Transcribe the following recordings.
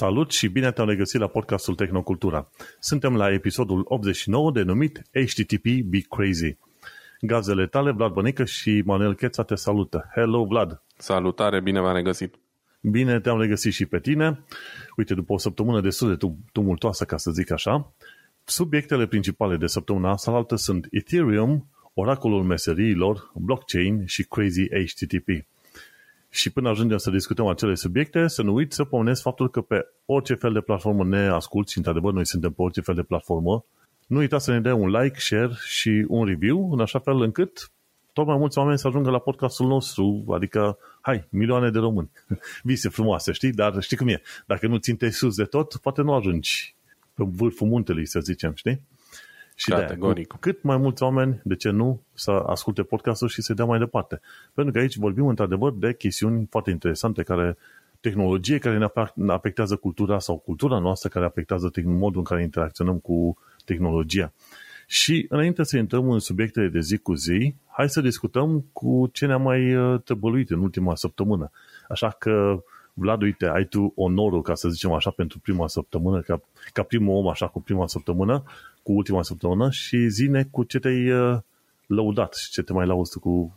Salut și bine te-am regăsit la podcastul Tehnocultura. Suntem la episodul 89 denumit HTTP Be Crazy. Gazele tale, Vlad Bănică și Manuel Cheța te salută. Hello, Vlad! Salutare, bine v-am regăsit! Bine te-am regăsit și pe tine. Uite, după o săptămână destul de tumultoasă, ca să zic așa, subiectele principale de săptămâna asta sunt Ethereum, oracolul meseriilor, blockchain și crazy HTTP. Și până ajungem să discutăm acele subiecte, să nu uit să pomenesc faptul că pe orice fel de platformă ne asculti, și într-adevăr noi suntem pe orice fel de platformă, nu uita să ne dea un like, share și un review, în așa fel încât tot mai mulți oameni să ajungă la podcastul nostru, adică, hai, milioane de români. Vise frumoase, știi? Dar știi cum e? Dacă nu ținte sus de tot, poate nu ajungi pe vârful muntelui, să zicem, știi? Și Categoric. de cât mai mulți oameni, de ce nu, să asculte podcastul și să dea mai departe. Pentru că aici vorbim într-adevăr de chestiuni foarte interesante care tehnologie care ne afectează cultura sau cultura noastră care afectează modul în care interacționăm cu tehnologia. Și înainte să intrăm în subiectele de zi cu zi, hai să discutăm cu ce ne-a mai uh, tăbăluit în ultima săptămână. Așa că, Vlad, uite, ai tu onorul, ca să zicem așa, pentru prima săptămână, ca, ca primul om așa cu prima săptămână, cu ultima săptămână și zine cu ce te-ai uh, lăudat și ce te mai lauzi cu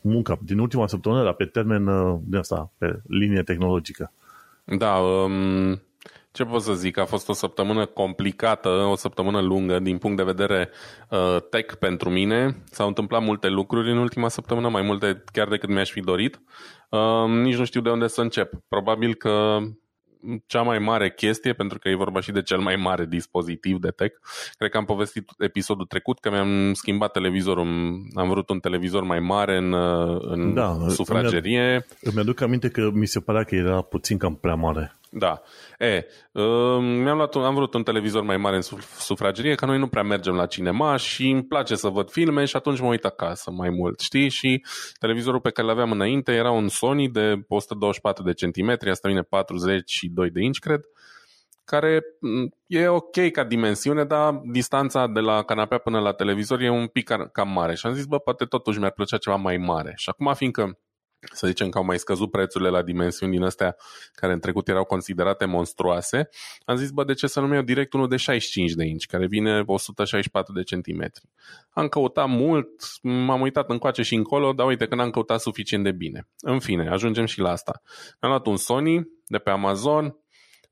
munca din ultima săptămână, dar pe termen uh, de asta, pe linie tehnologică. Da, um, ce pot să zic? A fost o săptămână complicată, o săptămână lungă din punct de vedere uh, tech pentru mine. S-au întâmplat multe lucruri în ultima săptămână, mai multe chiar decât mi-aș fi dorit. Uh, nici nu știu de unde să încep. Probabil că cea mai mare chestie, pentru că e vorba și de cel mai mare dispozitiv de tech. Cred că am povestit episodul trecut că mi-am schimbat televizorul, am vrut un televizor mai mare în, în da, sufragerie. Îmi aduc aminte că mi se părea că era puțin cam prea mare. Da. E, uh, mi-am luat un, am vrut un televizor mai mare în sufragerie, că noi nu prea mergem la cinema și îmi place să văd filme și atunci mă uit acasă mai mult, știi? Și televizorul pe care l aveam înainte era un Sony de 124 de centimetri, asta vine 42 de inch, cred, care mm, e ok ca dimensiune, dar distanța de la canapea până la televizor e un pic cam mare. Și am zis, bă, poate totuși mi-ar plăcea ceva mai mare. Și acum, fiindcă să zicem că au mai scăzut prețurile la dimensiuni din astea care în trecut erau considerate monstruoase, am zis, bă, de ce să nu iau direct unul de 65 de inci, care vine 164 de centimetri. Am căutat mult, m-am uitat încoace și încolo, dar uite că n-am căutat suficient de bine. În fine, ajungem și la asta. Mi-am luat un Sony de pe Amazon,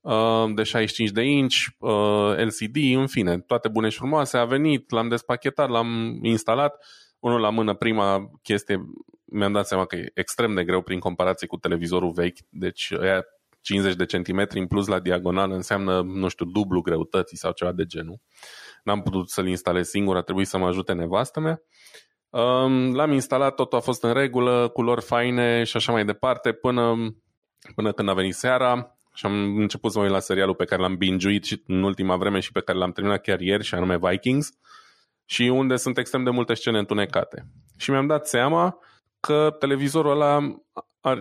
uh, de 65 de inci, uh, LCD, în fine, toate bune și frumoase, a venit, l-am despachetat, l-am instalat, unul la mână, prima chestie, mi-am dat seama că e extrem de greu prin comparație cu televizorul vechi, deci aia 50 de centimetri în plus la diagonal înseamnă, nu știu, dublu greutății sau ceva de genul. N-am putut să-l instalez singur, a trebuit să mă ajute nevastă mea. L-am instalat, totul a fost în regulă, culori faine și așa mai departe, până, până când a venit seara și am început să mă uit la serialul pe care l-am binge în ultima vreme și pe care l-am terminat chiar ieri, și anume Vikings, și unde sunt extrem de multe scene întunecate. Și mi-am dat seama că televizorul ăla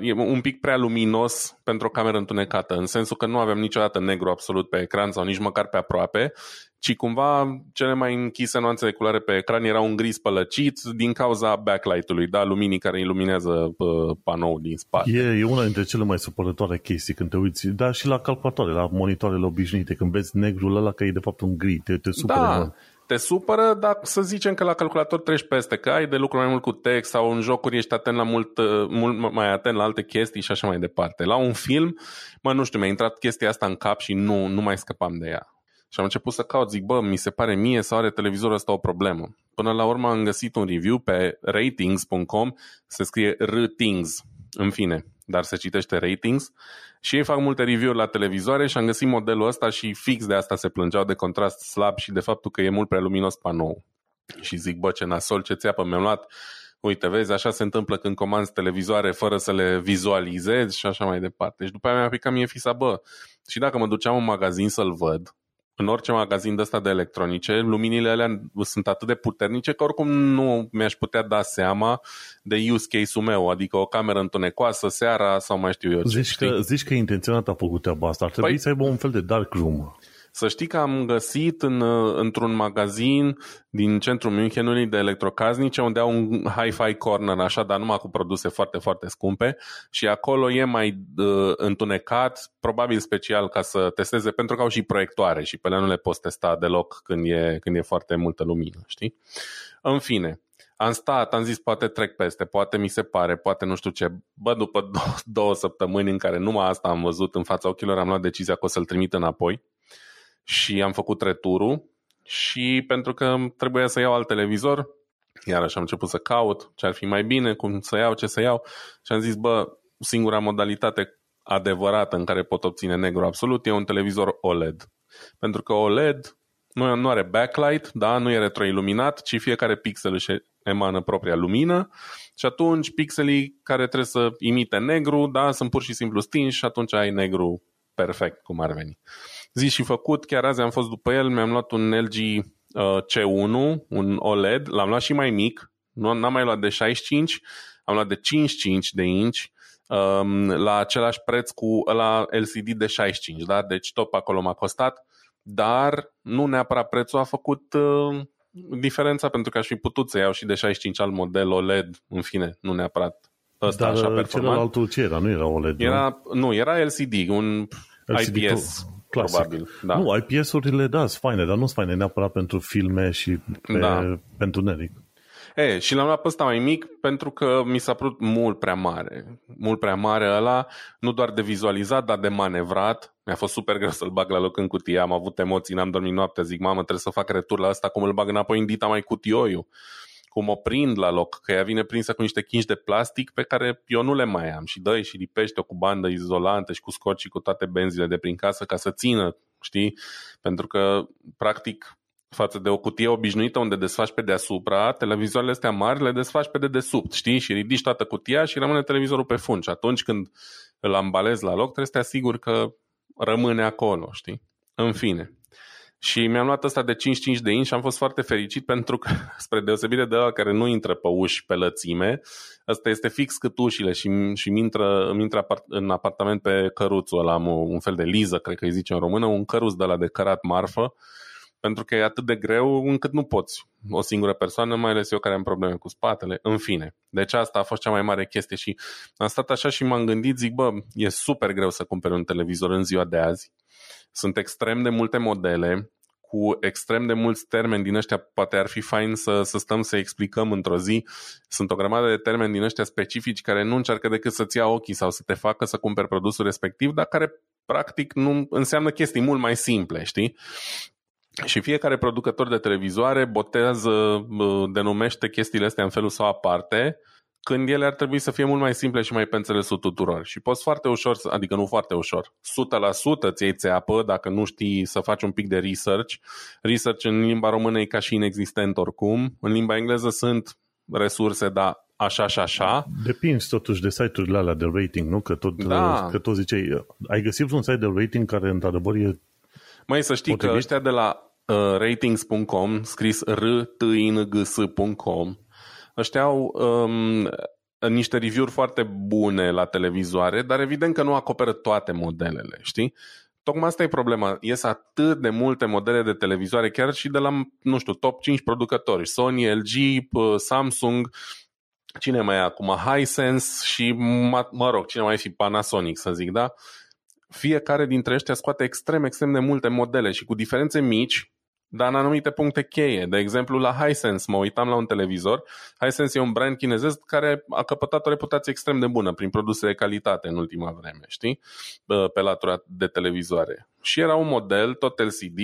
e un pic prea luminos pentru o cameră întunecată, în sensul că nu avem niciodată negru absolut pe ecran sau nici măcar pe aproape, ci cumva cele mai închise nuanțe de culoare pe ecran erau un gris pălăcit din cauza backlight-ului, da, luminii care iluminează panoul din spate. E, e una dintre cele mai supărătoare chestii când te uiți, dar și la calculatoare, la monitoarele obișnuite, când vezi negrul ăla că e de fapt un gri, te, te supără. Da, te supără, dar să zicem că la calculator treci peste, că ai de lucru mai mult cu text sau în jocuri ești atent la mult, uh, mult mai atent la alte chestii și așa mai departe. La un film, mă, nu știu, mi-a intrat chestia asta în cap și nu, nu mai scăpam de ea. Și am început să caut, zic, bă, mi se pare mie sau are televizorul ăsta o problemă. Până la urmă am găsit un review pe ratings.com, se scrie ratings, în fine, dar se citește ratings și ei fac multe review-uri la televizoare și am găsit modelul ăsta și fix de asta se plângeau de contrast slab și de faptul că e mult prea luminos panou. Și zic, bă, ce nasol, ce țeapă mi-am luat. Uite, vezi, așa se întâmplă când comanzi televizoare fără să le vizualizezi și așa mai departe. Și după aia mi-a picat mie fisa, bă, și dacă mă duceam în magazin să-l văd, în orice magazin de ăsta de electronice, luminile alea sunt atât de puternice că oricum nu mi-aș putea da seama de use case-ul meu, adică o cameră întunecoasă seara sau mai știu eu ce. Zici, că, zici că intenționat a făcut treaba asta, ar trebui păi, să aibă un fel de dark room. Să știi că am găsit în, într-un magazin din centrul Münchenului de electrocasnice unde au un hi-fi corner așa, dar numai cu produse foarte, foarte scumpe și acolo e mai uh, întunecat, probabil special ca să testeze, pentru că au și proiectoare și pe ele nu le poți testa deloc când e, când e foarte multă lumină, știi? În fine, am stat, am zis poate trec peste, poate mi se pare, poate nu știu ce. Bă, după două, două săptămâni în care numai asta am văzut în fața ochilor, am luat decizia că o să-l trimit înapoi și am făcut returul și pentru că trebuia să iau alt televizor, iarăși am început să caut ce ar fi mai bine, cum să iau, ce să iau și am zis, bă, singura modalitate adevărată în care pot obține negru absolut e un televizor OLED. Pentru că OLED nu, nu are backlight, da, nu e retroiluminat, ci fiecare pixel își emană propria lumină și atunci pixelii care trebuie să imite negru, da, sunt pur și simplu stinși și atunci ai negru perfect, cum ar veni. Zi și făcut, chiar azi am fost după el, mi-am luat un LG uh, C1, un OLED, l-am luat și mai mic, nu am mai luat de 65, am luat de 55 de inch, um, la același preț cu la LCD de 65, da? deci tot pe acolo m-a costat, dar nu neapărat prețul a făcut uh, diferența pentru că aș fi putut să iau și de 65 al model OLED, în fine, nu neapărat ăsta Dar așa uh, performant. celălaltul ce era? Nu era OLED, nu? Era, nu, era LCD, un LCD IPS, clasic. probabil. Da. Nu, IPS-urile, da, sunt faine, dar nu sunt faine neapărat pentru filme și pe, Da. pentru neric. E, și l-am luat pe ăsta mai mic pentru că mi s-a părut mult prea mare. Mult prea mare ăla, nu doar de vizualizat, dar de manevrat. Mi-a fost super greu să-l bag la loc în cutie. Am avut emoții, n-am dormit noaptea. Zic, mamă, trebuie să fac retur la ăsta, cum îl bag înapoi în dita mai cutioiu. Cum o prind la loc, că ea vine prinsă cu niște chingi de plastic pe care eu nu le mai am. Și dă și lipește-o cu bandă izolantă și cu scoci și cu toate benzile de prin casă ca să țină, știi? Pentru că, practic, față de o cutie obișnuită unde desfaci pe deasupra, televizoarele astea mari le desfaci pe dedesubt, știi? Și ridici toată cutia și rămâne televizorul pe fund. Și atunci când îl ambalezi la loc, trebuie să te asiguri că rămâne acolo, știi? În fine. Și mi-am luat ăsta de 55 de inch și am fost foarte fericit pentru că, spre deosebire de ăla care nu intră pe uși pe lățime, ăsta este fix cât ușile și, și îmi intră, îmi intră apart, în apartament pe căruțul ăla, am un fel de liză, cred că îi zice în română, un căruț de la de cărat marfă, pentru că e atât de greu încât nu poți o singură persoană, mai ales eu care am probleme cu spatele. În fine, deci asta a fost cea mai mare chestie și am stat așa și m-am gândit, zic, bă, e super greu să cumperi un televizor în ziua de azi. Sunt extrem de multe modele, cu extrem de mulți termeni din ăștia, poate ar fi fain să, să stăm să explicăm într-o zi. Sunt o grămadă de termeni din ăștia specifici care nu încearcă decât să-ți ia ochii sau să te facă să cumperi produsul respectiv, dar care practic nu înseamnă chestii mult mai simple, știi? Și fiecare producător de televizoare botează, denumește chestiile astea în felul sau aparte, când ele ar trebui să fie mult mai simple și mai pe înțelesul tuturor. Și poți foarte ușor, adică nu foarte ușor, 100% ți iei țeapă dacă nu știi să faci un pic de research. Research în limba română e ca și inexistent oricum. În limba engleză sunt resurse, dar așa și așa. Depinzi totuși de site-urile alea de rating, nu? Că tot, Da. că tot ziceai, ai găsit un site de rating care într-adevăr e Mai să știi Potrivit? că ăștia de la uh, ratings.com, scris r t i n g s.com, ăștia au um, niște review-uri foarte bune la televizoare, dar evident că nu acoperă toate modelele, știi? Tocmai asta e problema. Ies atât de multe modele de televizoare, chiar și de la, nu știu, top 5 producători. Sony, LG, p- Samsung, cine mai e acum? Hisense și, mă, mă rog, cine mai fi Panasonic, să zic, da? Fiecare dintre ăștia scoate extrem, extrem de multe modele și cu diferențe mici, dar în anumite puncte cheie. De exemplu, la Hisense, mă uitam la un televizor. Hisense e un brand chinezesc care a căpătat o reputație extrem de bună prin produse de calitate în ultima vreme, știi? Bă, Pe latura de televizoare. Și era un model, tot LCD,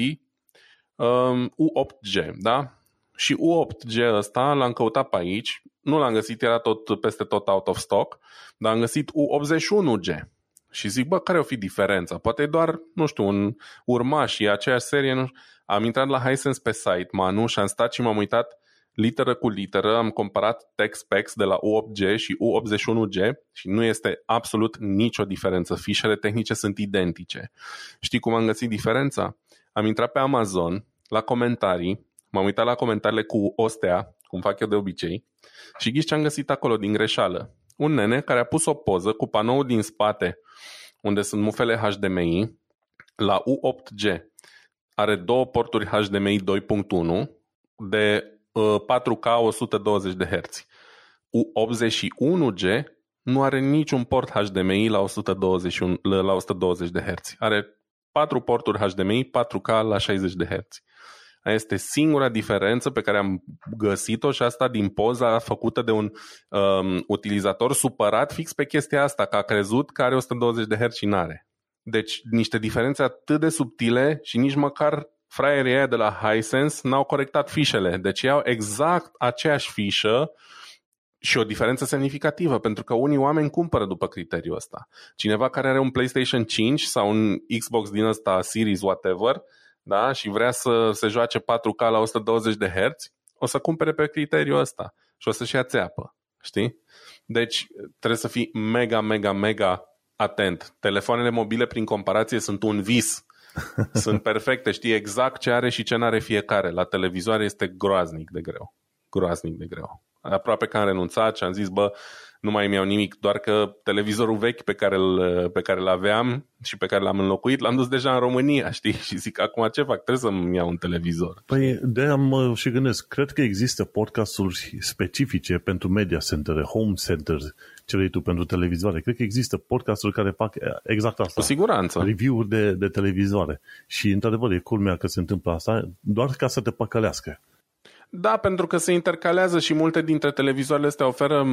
um, U8G, da? Și U8G ăsta l-am căutat pe aici, nu l-am găsit, era tot peste tot out of stock, dar am găsit U81G. Și zic, bă, care o fi diferența? Poate e doar, nu știu, un urmaș, e aceeași serie. Nu... Am intrat la Hisense pe site, Manu, și am stat și m-am uitat literă cu literă, am comparat tech specs de la U8G și U81G și nu este absolut nicio diferență. Fișele tehnice sunt identice. Știi cum am găsit diferența? Am intrat pe Amazon, la comentarii, m-am uitat la comentariile cu Ostea, cum fac eu de obicei, și ghiși ce am găsit acolo din greșeală. Un nene care a pus o poză cu panoul din spate, unde sunt mufele HDMI, la U8G. are două porturi HDMI 2.1 de uh, 4K 120 de Hz. U81G nu are niciun port HDMI la 121, la 120 de Hz. Are patru porturi HDMI 4K la 60 de Hz. Este singura diferență pe care am găsit-o și asta din poza făcută de un um, utilizator supărat fix pe chestia asta, că a crezut că are 120 de Hz și n-are. Deci niște diferențe atât de subtile și nici măcar fraierii aia de la Hisense n-au corectat fișele. Deci iau exact aceeași fișă și o diferență semnificativă, pentru că unii oameni cumpără după criteriul ăsta. Cineva care are un PlayStation 5 sau un Xbox din ăsta Series whatever, da, și vrea să se joace 4K la 120 de Hz, o să cumpere pe criteriul ăsta și o să-și ia țeapă. Știi? Deci trebuie să fii mega, mega, mega atent. Telefoanele mobile, prin comparație, sunt un vis. Sunt perfecte, știi exact ce are și ce n-are fiecare. La televizoare este groaznic de greu. Groaznic de greu aproape că am renunțat și am zis, bă, nu mai mi-au nimic, doar că televizorul vechi pe care, îl, pe care îl aveam și pe care l-am înlocuit, l-am dus deja în România, știi? Și zic, acum ce fac? Trebuie să-mi iau un televizor. Păi de mă și gândesc, cred că există podcasturi specifice pentru media center, home center, ce tu pentru televizoare. Cred că există podcasturi care fac exact asta. Cu siguranță. Review-uri de, de televizoare. Și într-adevăr e culmea că se întâmplă asta doar ca să te păcălească. Da, pentru că se intercalează și multe dintre televizoarele astea oferă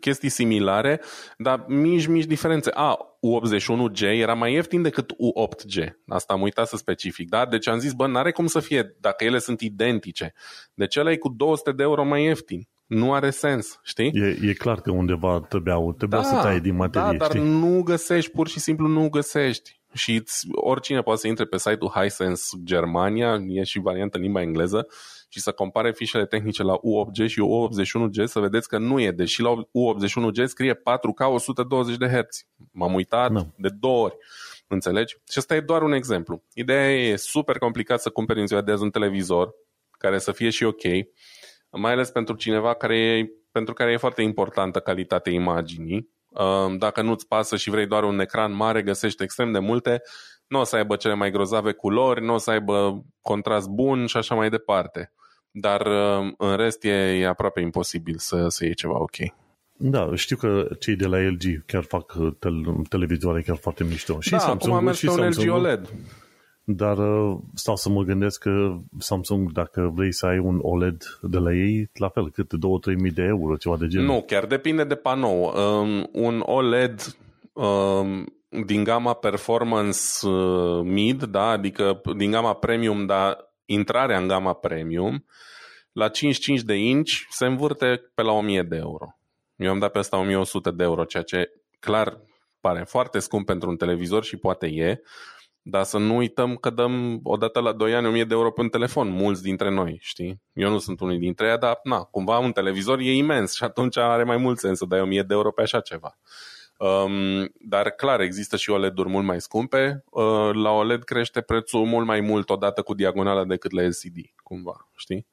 chestii similare, dar mici, mici diferențe. A, U81G era mai ieftin decât U8G. Asta am uitat să specific, da? Deci am zis, bă, n-are cum să fie dacă ele sunt identice. Deci ăla e cu 200 de euro mai ieftin. Nu are sens, știi? E, e clar că undeva trebuia, trebuia da, să tai din materie, Da, dar știi? nu găsești, pur și simplu nu găsești și oricine poate să intre pe site-ul Hisense Germania, e și varianta în limba engleză, și să compare fișele tehnice la U8G și U81G să vedeți că nu e, deși la U81G scrie 4K 120 de Hz. M-am uitat no. de două ori. Înțelegi? Și ăsta e doar un exemplu. Ideea e super complicat să cumperi în ziua de azi un televizor care să fie și ok, mai ales pentru cineva care e, pentru care e foarte importantă calitatea imaginii. Dacă nu-ți pasă și vrei doar un ecran mare, găsești extrem de multe nu o să aibă cele mai grozave culori, nu o să aibă contrast bun și așa mai departe dar uh, în rest e, e aproape imposibil să, să iei ceva ok. Da, știu că cei de la LG chiar fac uh, tel- televizoare chiar foarte mișto. Și da, Samsung, acum am mers și pe un Samsung, LG OLED. Dar uh, stau să mă gândesc că Samsung, dacă vrei să ai un OLED de la ei, la fel, cât 2-3 mii de euro, ceva de genul. Nu, chiar depinde de panou. Um, un OLED um, din gama performance uh, mid, da, adică din gama premium, dar intrarea în gama premium, la 55 de inch se învârte pe la 1000 de euro. Eu am dat pe asta 1100 de euro, ceea ce clar pare foarte scump pentru un televizor și poate e, dar să nu uităm că dăm odată la 2 ani 1000 de euro pe un telefon, mulți dintre noi, știi? Eu nu sunt unul dintre ei, dar na, cumva un televizor e imens și atunci are mai mult sens să dai 1000 de euro pe așa ceva. Um, dar clar, există și OLED-uri mult mai scumpe. Uh, la OLED crește prețul mult mai mult odată cu diagonala decât la LCD, cumva, știi?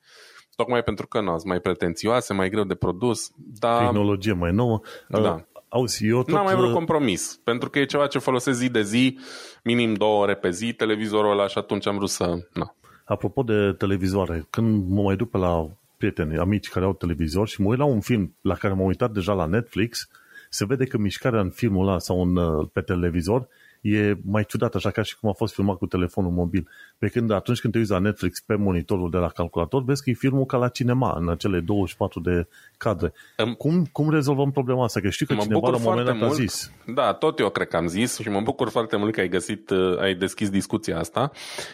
Tocmai pentru că nu, mai pretențioase, mai greu de produs. Dar... Tehnologie mai nouă. Da. Uh, auzi, eu tot... N-am mai vrut uh, compromis, pentru că e ceva ce folosesc zi de zi, minim două ore pe zi, televizorul ăla și atunci am vrut să... Na. Apropo de televizoare, când mă mai duc pe la prieteni, amici care au televizor și mă uit la un film la care m-am uitat deja la Netflix, se vede că mișcarea în filmul ăla sau în, uh, pe televizor e mai ciudat, așa ca și cum a fost filmat cu telefonul mobil. Pe când atunci când te uiți la Netflix pe monitorul de la calculator, vezi că e filmul ca la cinema, în acele 24 de cadre. Um, cum, cum rezolvăm problema asta? Că știu că cineva la un moment dat a zis. Da, tot eu cred că am zis și mă bucur foarte mult că ai găsit, uh, ai deschis discuția asta.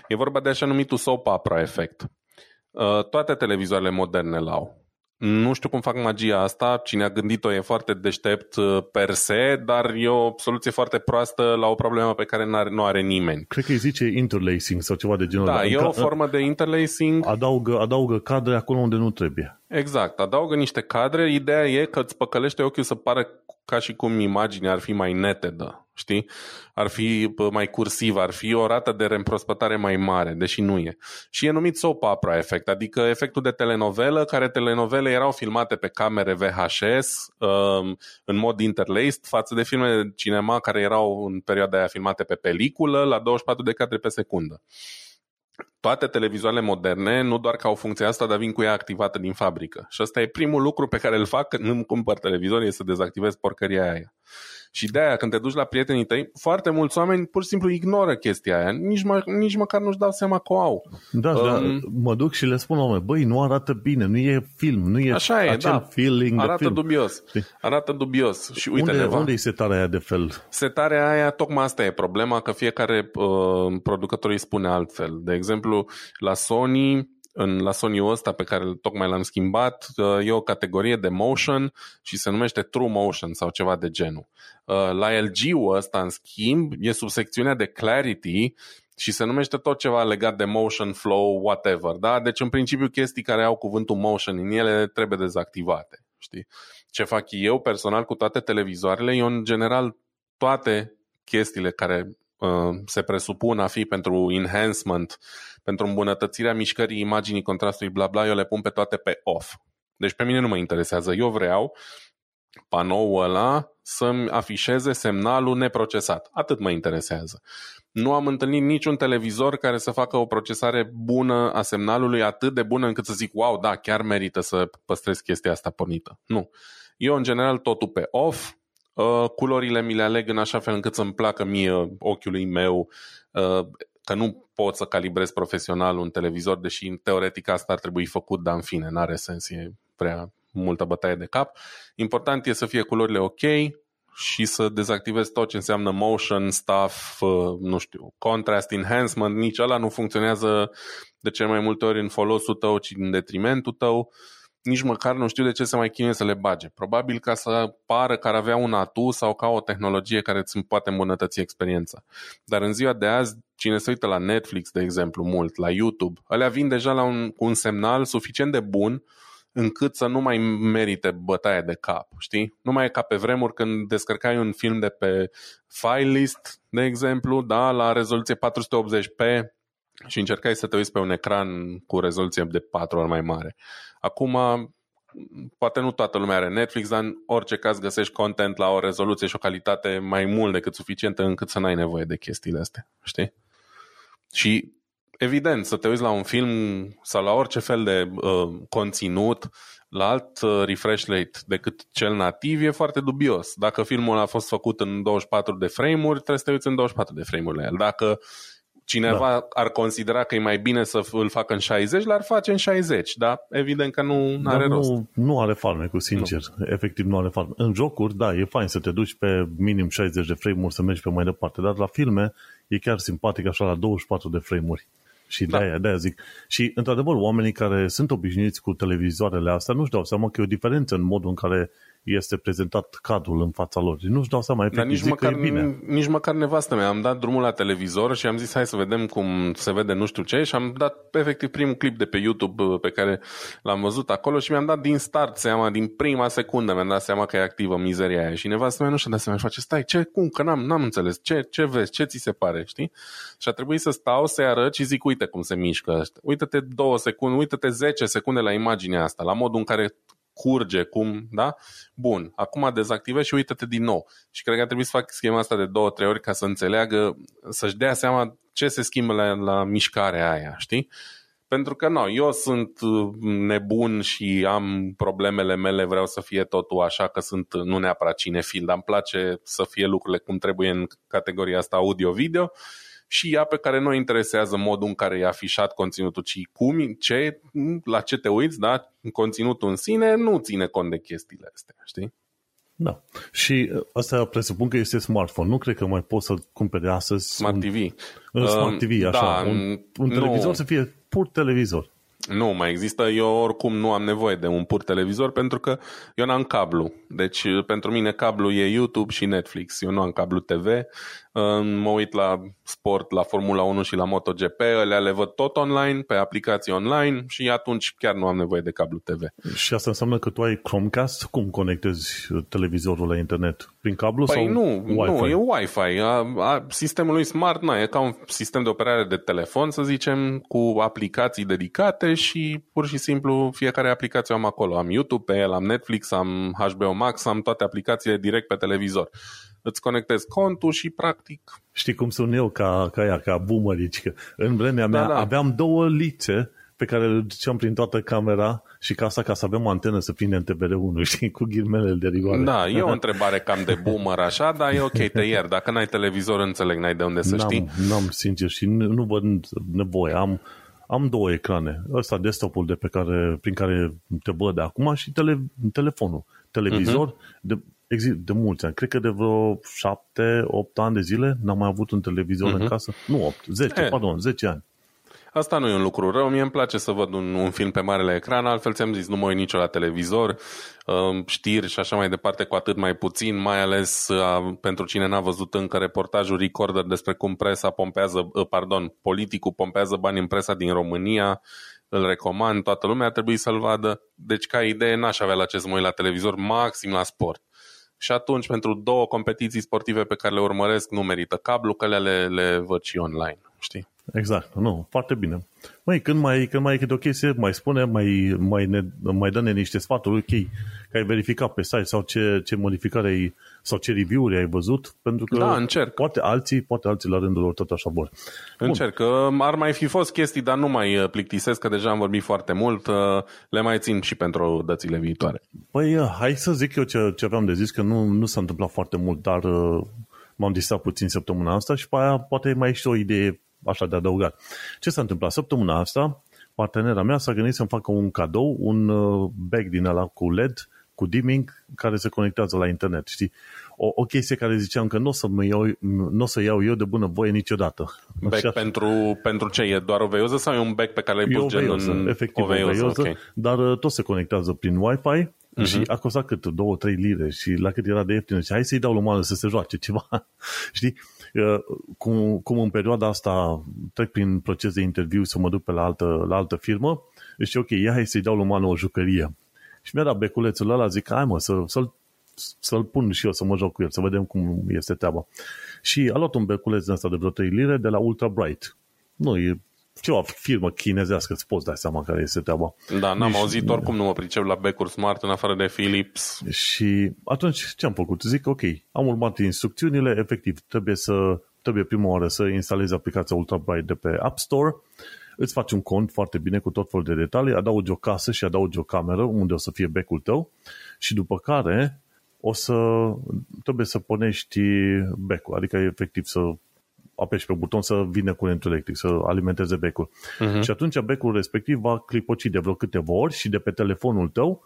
E vorba de așa numitul soap opera efect. Uh, toate televizoarele moderne l-au. Nu știu cum fac magia asta, cine a gândit-o e foarte deștept uh, per se, dar e o soluție foarte proastă la o problemă pe care n-are, nu are nimeni. Cred că îi zice interlacing sau ceva de genul Da, e o formă de interlacing. Adaugă, adaugă cadre acolo unde nu trebuie. Exact, adaugă niște cadre. Ideea e că îți păcălește ochiul să pare ca și cum imaginea ar fi mai netedă știi? Ar fi mai cursiv, ar fi o rată de reîmprospătare mai mare, deși nu e. Și e numit soap opera efect, adică efectul de telenovelă, care telenovele erau filmate pe camere VHS um, în mod interlaced față de filme de cinema care erau în perioada aia filmate pe peliculă la 24 de cadre pe secundă. toate televizoarele moderne, nu doar că au funcția asta, dar vin cu ea activată din fabrică. Și ăsta e primul lucru pe care îl fac când îmi cumpăr televizor, e să dezactivez porcăria aia. Și de aia, când te duci la prietenii tăi, foarte mulți oameni pur și simplu ignoră chestia aia. Nici, mă, nici măcar nu-și dau seama că o au. Da, um, da, mă duc și le spun, oameni, băi, nu arată bine, nu e film, nu e Așa e, acel da. feeling Arată de film. dubios. Arată dubios. Și uite, unde, Neva, unde e setarea aia de fel? setarea aia, tocmai asta e problema, că fiecare uh, producător îi spune altfel. De exemplu, la Sony, în, la Sony-ul ăsta pe care tocmai l-am schimbat, uh, e o categorie de motion și se numește True Motion sau ceva de genul. Uh, la LG-ul ăsta, în schimb, e sub secțiunea de Clarity și se numește tot ceva legat de motion, flow, whatever. Da? Deci, în principiu, chestii care au cuvântul motion în ele trebuie dezactivate. Știi? Ce fac eu personal cu toate televizoarele, eu în general toate chestiile care uh, se presupun a fi pentru enhancement, pentru îmbunătățirea mișcării imaginii, contrastului, bla bla, eu le pun pe toate pe off. Deci pe mine nu mă interesează. Eu vreau panoul ăla să-mi afișeze semnalul neprocesat. Atât mă interesează. Nu am întâlnit niciun televizor care să facă o procesare bună a semnalului atât de bună încât să zic, wow, da, chiar merită să păstrez chestia asta pornită. Nu. Eu, în general, totul pe off, uh, culorile mi le aleg în așa fel încât să-mi placă mie ochiului meu, uh, că nu pot să calibrez profesional un televizor, deși teoretic asta ar trebui făcut, dar în fine, n-are sens, e prea multă bătaie de cap. Important e să fie culorile ok și să dezactivezi tot ce înseamnă motion, stuff, uh, nu știu, contrast, enhancement, nici ăla nu funcționează de cel mai multe ori în folosul tău, ci în detrimentul tău. Nici măcar nu știu de ce se mai chinuie să le bage. Probabil ca să pară că ar avea un atu sau ca o tehnologie care îți poate îmbunătăți experiența. Dar în ziua de azi, cine se uită la Netflix, de exemplu, mult, la YouTube, alea vin deja la un, cu un semnal suficient de bun încât să nu mai merite bătaie de cap, știi? Nu mai e ca pe vremuri când descărcai un film de pe file list, de exemplu, da, la rezoluție 480p și încercai să te uiți pe un ecran cu rezoluție de 4 ori mai mare. Acum, poate nu toată lumea are Netflix, dar în orice caz găsești content la o rezoluție și o calitate mai mult decât suficientă încât să n-ai nevoie de chestiile astea, știi? Și evident, să te uiți la un film sau la orice fel de uh, conținut la alt uh, refresh rate decât cel nativ e foarte dubios. Dacă filmul a fost făcut în 24 de frame-uri, trebuie să te uiți în 24 de frame-uri la el. Dacă cineva da. ar considera că e mai bine să îl facă în 60, l-ar face în 60, dar evident că nu are Dar rost. nu, nu are farmecul, sincer. Nu. Efectiv nu are farmec. În jocuri, da, e fain să te duci pe minim 60 de frame-uri să mergi pe mai departe, dar la filme e chiar simpatic așa la 24 de frame-uri. Și da. de-aia, de-aia zic. Și, într-adevăr, oamenii care sunt obișnuiți cu televizoarele astea nu-și dau seama că e o diferență în modul în care este prezentat cadrul în fața lor. Nu-și dau seama, efectiv, Dar nici zic măcar, că e bine. nici măcar nevastă mea. Am dat drumul la televizor și am zis hai să vedem cum se vede nu știu ce și am dat efectiv primul clip de pe YouTube uh, pe care l-am văzut acolo și mi-am dat din start seama, din prima secundă mi-am dat seama că e activă mizeria aia și nevastă mea nu și-a dat seama și face stai, ce, cum, că n-am, n-am înțeles, ce, ce vezi, ce ți se pare, știi? Și a trebuit să stau, să-i arăt și zic uite cum se mișcă ăștia. Uită-te două secunde, uită-te 10 secunde la imaginea asta, la modul în care curge, cum, da? Bun, acum dezactivezi și uită-te din nou. Și cred că ar trebui să fac schema asta de două, trei ori ca să înțeleagă, să-și dea seama ce se schimbă la, la mișcarea aia, știi? Pentru că nu, eu sunt uh, nebun și am problemele mele, vreau să fie totul așa că sunt nu neapărat cinefil, dar îmi place să fie lucrurile cum trebuie în categoria asta audio-video și ea pe care nu interesează modul în care e afișat conținutul, ci cum, ce, la ce te uiți, da? Conținutul în sine nu ține cont de chestiile astea, știi? Da. Și uh, asta presupun că este smartphone. Nu cred că mai poți să cumpere astăzi Smart un, TV. un Smart TV, așa. da, un, un nu. televizor să fie pur televizor. Nu mai există, eu oricum nu am nevoie de un pur televizor pentru că eu n-am cablu. Deci pentru mine cablu e YouTube și Netflix. Eu nu am cablu TV. Mă uit la sport, la Formula 1 și la MotoGP, alea le văd tot online, pe aplicații online și atunci chiar nu am nevoie de cablu TV. Și asta înseamnă că tu ai Chromecast? Cum conectezi televizorul la internet? Prin cablu Păi sau nu, Wi-Fi? nu, e Wi-Fi. A, a, sistemul lui Smart na, e ca un sistem de operare de telefon, să zicem, cu aplicații dedicate și pur și simplu fiecare aplicație am acolo. Am YouTube pe el, am Netflix, am HBO Max, am toate aplicațiile direct pe televizor. Îți conectezi contul și practic... Știi cum sunt eu ca, ca ea, ca boomerici, că în vremea mea da, da. aveam două lițe pe care le duceam prin toată camera și ca asta ca să avem o antenă să prindem TVR1, știi, cu ghirmele de rigoare. Da, e o întrebare cam de boomer așa, dar e ok, te ier. Dacă n-ai televizor, înțeleg, n-ai de unde să n-am, știi. N-am, sincer, și nu, nu văd nevoie. Am, am două ecrane. Ăsta desktop-ul de pe care, prin care te văd de acum și tele, telefonul. Televizor, uh-huh. de, de mulți ani. Cred că de vreo șapte, opt ani de zile n-am mai avut un televizor uh-huh. în mhm. casă. Nu opt, zece, e. pardon, zece ani. Asta nu e un lucru rău, mie îmi place să văd un, un film pe marele ecran, altfel ți-am zis, nu mă uit nicio la televizor, uh, știri și așa mai departe, cu atât mai puțin, mai ales uh, pentru cine n-a văzut încă reportajul Recorder despre cum presa pompează, uh, pardon, politicul pompează bani în presa din România, îl recomand, toată lumea ar trebui să-l vadă. Deci, ca idee, n-aș avea la ce să mă uit la televizor, maxim la sport. Și atunci, pentru două competiții sportive pe care le urmăresc, nu merită cablu, că le, le văd și online, știi? Exact, nu, foarte bine. Măi, când mai, când mai e câte o chestie, mai spune, mai, mai, ne, mai dă-ne niște sfaturi, ok, că ai verificat pe site sau ce, ce modificare ai, sau ce review-uri ai văzut, pentru că da, încerc. poate alții, poate alții la rândul lor tot așa vor. Încerc. Bun. Ar mai fi fost chestii, dar nu mai uh, plictisesc, că deja am vorbit foarte mult, uh, le mai țin și pentru dățile viitoare. Păi, uh, hai să zic eu ce, ce aveam de zis, că nu, nu s-a întâmplat foarte mult, dar m-am distrat puțin săptămâna asta și pe aia poate mai și o idee așa de adăugat. Ce s-a întâmplat? Săptămâna asta, partenera mea s-a gândit să-mi facă un cadou, un uh, bag din ăla cu LED, cu dimming, care se conectează la internet, știi? O, o chestie care ziceam că nu o să, mă iau, n-o să iau eu de bună voie niciodată. Back Așa... pentru, pentru ce? E doar o veioză sau e un back pe care l-ai pus gen în... efectiv o veioză, o veioză okay. dar uh, tot se conectează prin Wi-Fi uh-huh. și a costat cât? 2-3 lire și la cât era de ieftin și hai să-i dau lui să se joace ceva, știi? Cum, cum în perioada asta trec prin proces de interviu să mă duc pe la altă, la altă firmă, și ok, ia hai să-i dau lui o jucărie. Și mi-a dat beculețul ăla, zic, hai mă, să, să-l, să-l pun și eu să mă joc cu el, să vedem cum este treaba. Și a luat un beculeț din asta de vreo 3 lire de la Ultra Bright. Nu, e ceva firmă chinezească, îți poți da seama care este treaba. Da, n-am și, auzit, oricum nu mă pricep la becuri smart în afară de Philips. Și atunci ce am făcut? Zic, ok, am urmat instrucțiunile, efectiv, trebuie să trebuie prima oară să instalezi aplicația Ultrabright de pe App Store, îți faci un cont foarte bine cu tot felul de detalii, adaugi o casă și adaugi o cameră unde o să fie becul tău și după care o să trebuie să punești becul, adică efectiv să apeși pe buton să vină curentul electric, să alimenteze becul. Uh-huh. Și atunci becul respectiv va clipoci de vreo câteva ori și de pe telefonul tău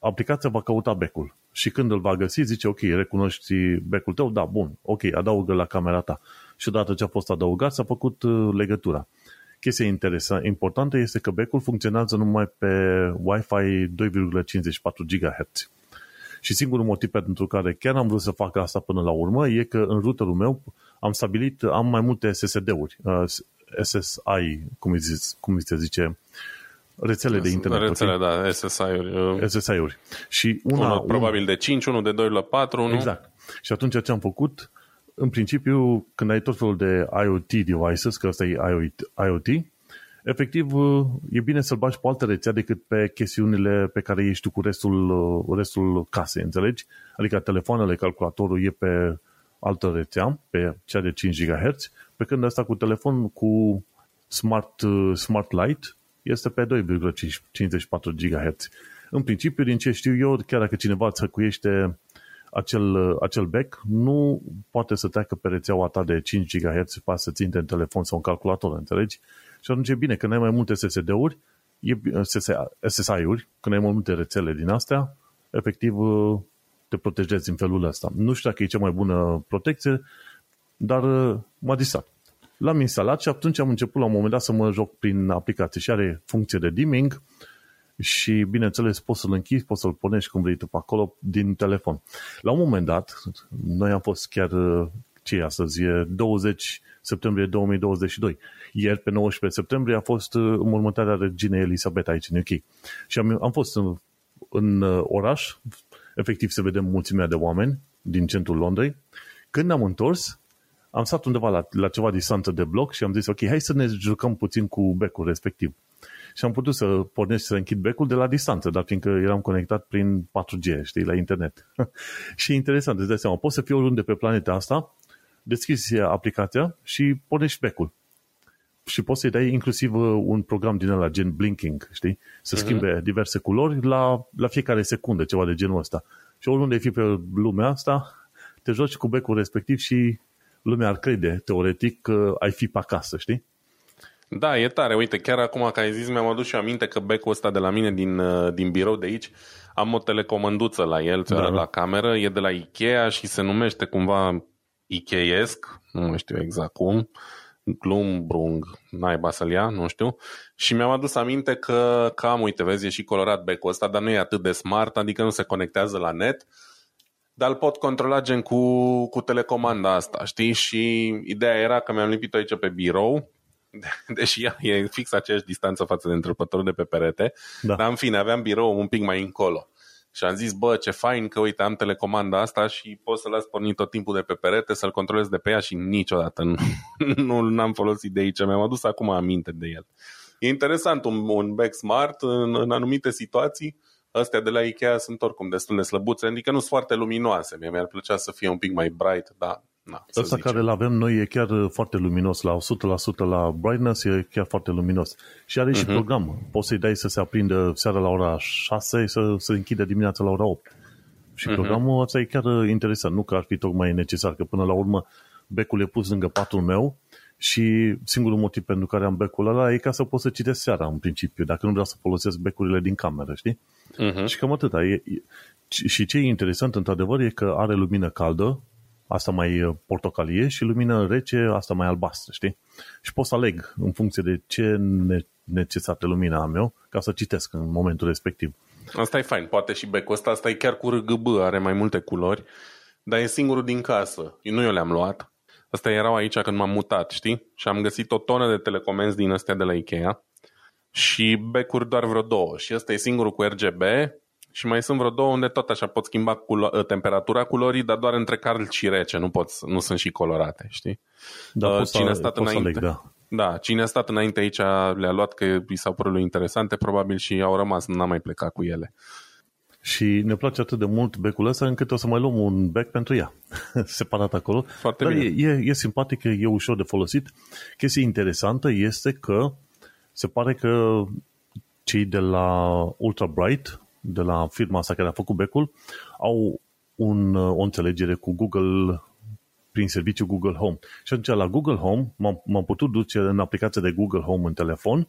aplicația va căuta becul. Și când îl va găsi, zice, ok, recunoști becul tău? Da, bun, ok, adaugă la camera ta. Și odată ce a fost adăugat, s-a făcut uh, legătura. Chestia interesantă, importantă este că becul funcționează numai pe Wi-Fi 2,54 GHz. Și singurul motiv pentru care chiar am vrut să fac asta până la urmă e că în routerul meu am stabilit, am mai multe SSD-uri, uh, SSI, cum, zice, cum se zice, rețele de internet. Rețele, da, SSI-uri. Uh, SSI-uri. Și una, unul, probabil de 5, unul de 2 la 4, nu? Exact. Și atunci ce am făcut, în principiu, când ai tot felul de IoT devices, că ăsta e IoT, efectiv, e bine să-l bagi pe altă rețea decât pe chestiunile pe care ești tu cu restul, restul casei, înțelegi? Adică telefoanele, calculatorul e pe altă rețea, pe cea de 5 GHz, pe când asta cu telefon cu Smart, Smart Light este pe 2,54 GHz. În principiu, din ce știu eu, chiar dacă cineva îți hăcuiește acel, acel back, nu poate să treacă pe rețeaua ta de 5 GHz pa să ținte în telefon sau în calculator, înțelegi? Și atunci e bine, când ai mai multe SSD-uri, SSI-uri, când ai mai multe rețele din astea, efectiv te protejezi în felul ăsta. Nu știu dacă e cea mai bună protecție, dar m-a distrat. L-am instalat și atunci am început la un moment dat să mă joc prin aplicație și are funcție de dimming și bineînțeles poți să-l închizi, poți să-l punești cum vrei tu pe acolo din telefon. La un moment dat, noi am fost chiar, ce e astăzi, e 20 septembrie 2022. Ieri, pe 19 septembrie, a fost înmormântarea reginei Elisabeta aici în UK. Și am, am fost în, în oraș, efectiv se vedem mulțimea de oameni din centrul Londrei. Când am întors, am stat undeva la, la ceva distanță de bloc și am zis, ok, hai să ne jucăm puțin cu becul respectiv. și am putut să pornesc și să închid becul de la distanță, dar fiindcă eram conectat prin 4G, știi, la internet. și e interesant, îți dai seama, poți să fii oriunde pe planeta asta, deschizi aplicația și pornești becul. Și poți să-i dai inclusiv uh, un program din ăla, gen blinking, știi? Să mhm. schimbe uh-huh. diverse culori la, la fiecare secundă, ceva de genul ăsta. Și oriunde ai fi pe lumea asta, te joci cu becul respectiv și lumea ar crede, teoretic, că ai fi pe acasă, știi? Da, e tare. Uite, chiar acum că ai zis, mi-am adus și aminte că becul ăsta de la mine din, uh, din birou de aici, am o telecomânduță la el, da, la da. cameră, e de la Ikea și se numește cumva Ikeesc, nu mai știu exact cum, Glumbrung, naiba să-l ia, nu știu. Și mi-am adus aminte că, că am, uite, vezi, e și colorat becul ăsta, dar nu e atât de smart, adică nu se conectează la net, dar îl pot controla gen cu, cu telecomanda asta, știi? Și ideea era că mi-am lipit aici pe birou, deși ea e fix aceeași distanță față de întrepătorul de pe perete, da. dar în fine, aveam birou un pic mai încolo. Și am zis, bă, ce fain că, uite, am telecomanda asta și pot să las pornit tot timpul de pe perete, să-l controlez de pe ea și niciodată nu, nu am folosit de aici. Mi-am adus acum aminte de el. E interesant, un, un back smart în, în anumite situații, astea de la Ikea sunt oricum destul de slăbuțe, adică nu sunt foarte luminoase. Mie mi-ar plăcea să fie un pic mai bright, dar Na, Ăsta care îl avem noi e chiar foarte luminos, la 100% la brightness e chiar foarte luminos. Și are uh-huh. și mhm. program. Poți să-i dai să se aprindă seara la ora 6 să se închide dimineața la ora 8. Și uh-huh. programul ăsta e chiar interesant. Nu că ar fi tocmai necesar, că până la urmă becul e pus lângă patul meu și singurul motiv pentru care am becul ăla e ca să pot să citesc seara, în principiu, dacă nu vreau să folosesc becurile din cameră, știi? Uh-huh. Și cam atâta. E, e, și ce e interesant, într-adevăr, e că are lumină caldă, asta mai uh, portocalie și lumină rece, asta mai albastră, știi? Și pot să aleg în funcție de ce necesitate lumina am eu ca să citesc în momentul respectiv. Asta e fain, poate și becul ăsta, asta e chiar cu RGB, are mai multe culori, dar e singurul din casă. Eu nu eu le-am luat. Asta erau aici când m-am mutat, știi? Și am găsit o tonă de telecomenzi din astea de la Ikea și becuri doar vreo două. Și ăsta e singurul cu RGB și mai sunt vreo două unde tot așa pot schimba culo- ă, temperatura culorii, dar doar între cald și rece, nu, pot, nu sunt și colorate, știi? Da, uh, cine a stat înainte. Aleg, da. da, cine a stat înainte aici le-a luat că i s-au părut interesante, probabil și au rămas, n-a mai plecat cu ele. Și ne place atât de mult becul ăsta încât o să mai luăm un bec pentru ea, separat acolo. Foarte Dar bine. E, e, e simpatic, e ușor de folosit. Chestia interesantă este că se pare că cei de la Ultra Bright de la firma asta care a făcut becul au un, o înțelegere cu Google prin serviciul Google Home. Și atunci la Google Home m-am, m-am putut duce în aplicația de Google Home în telefon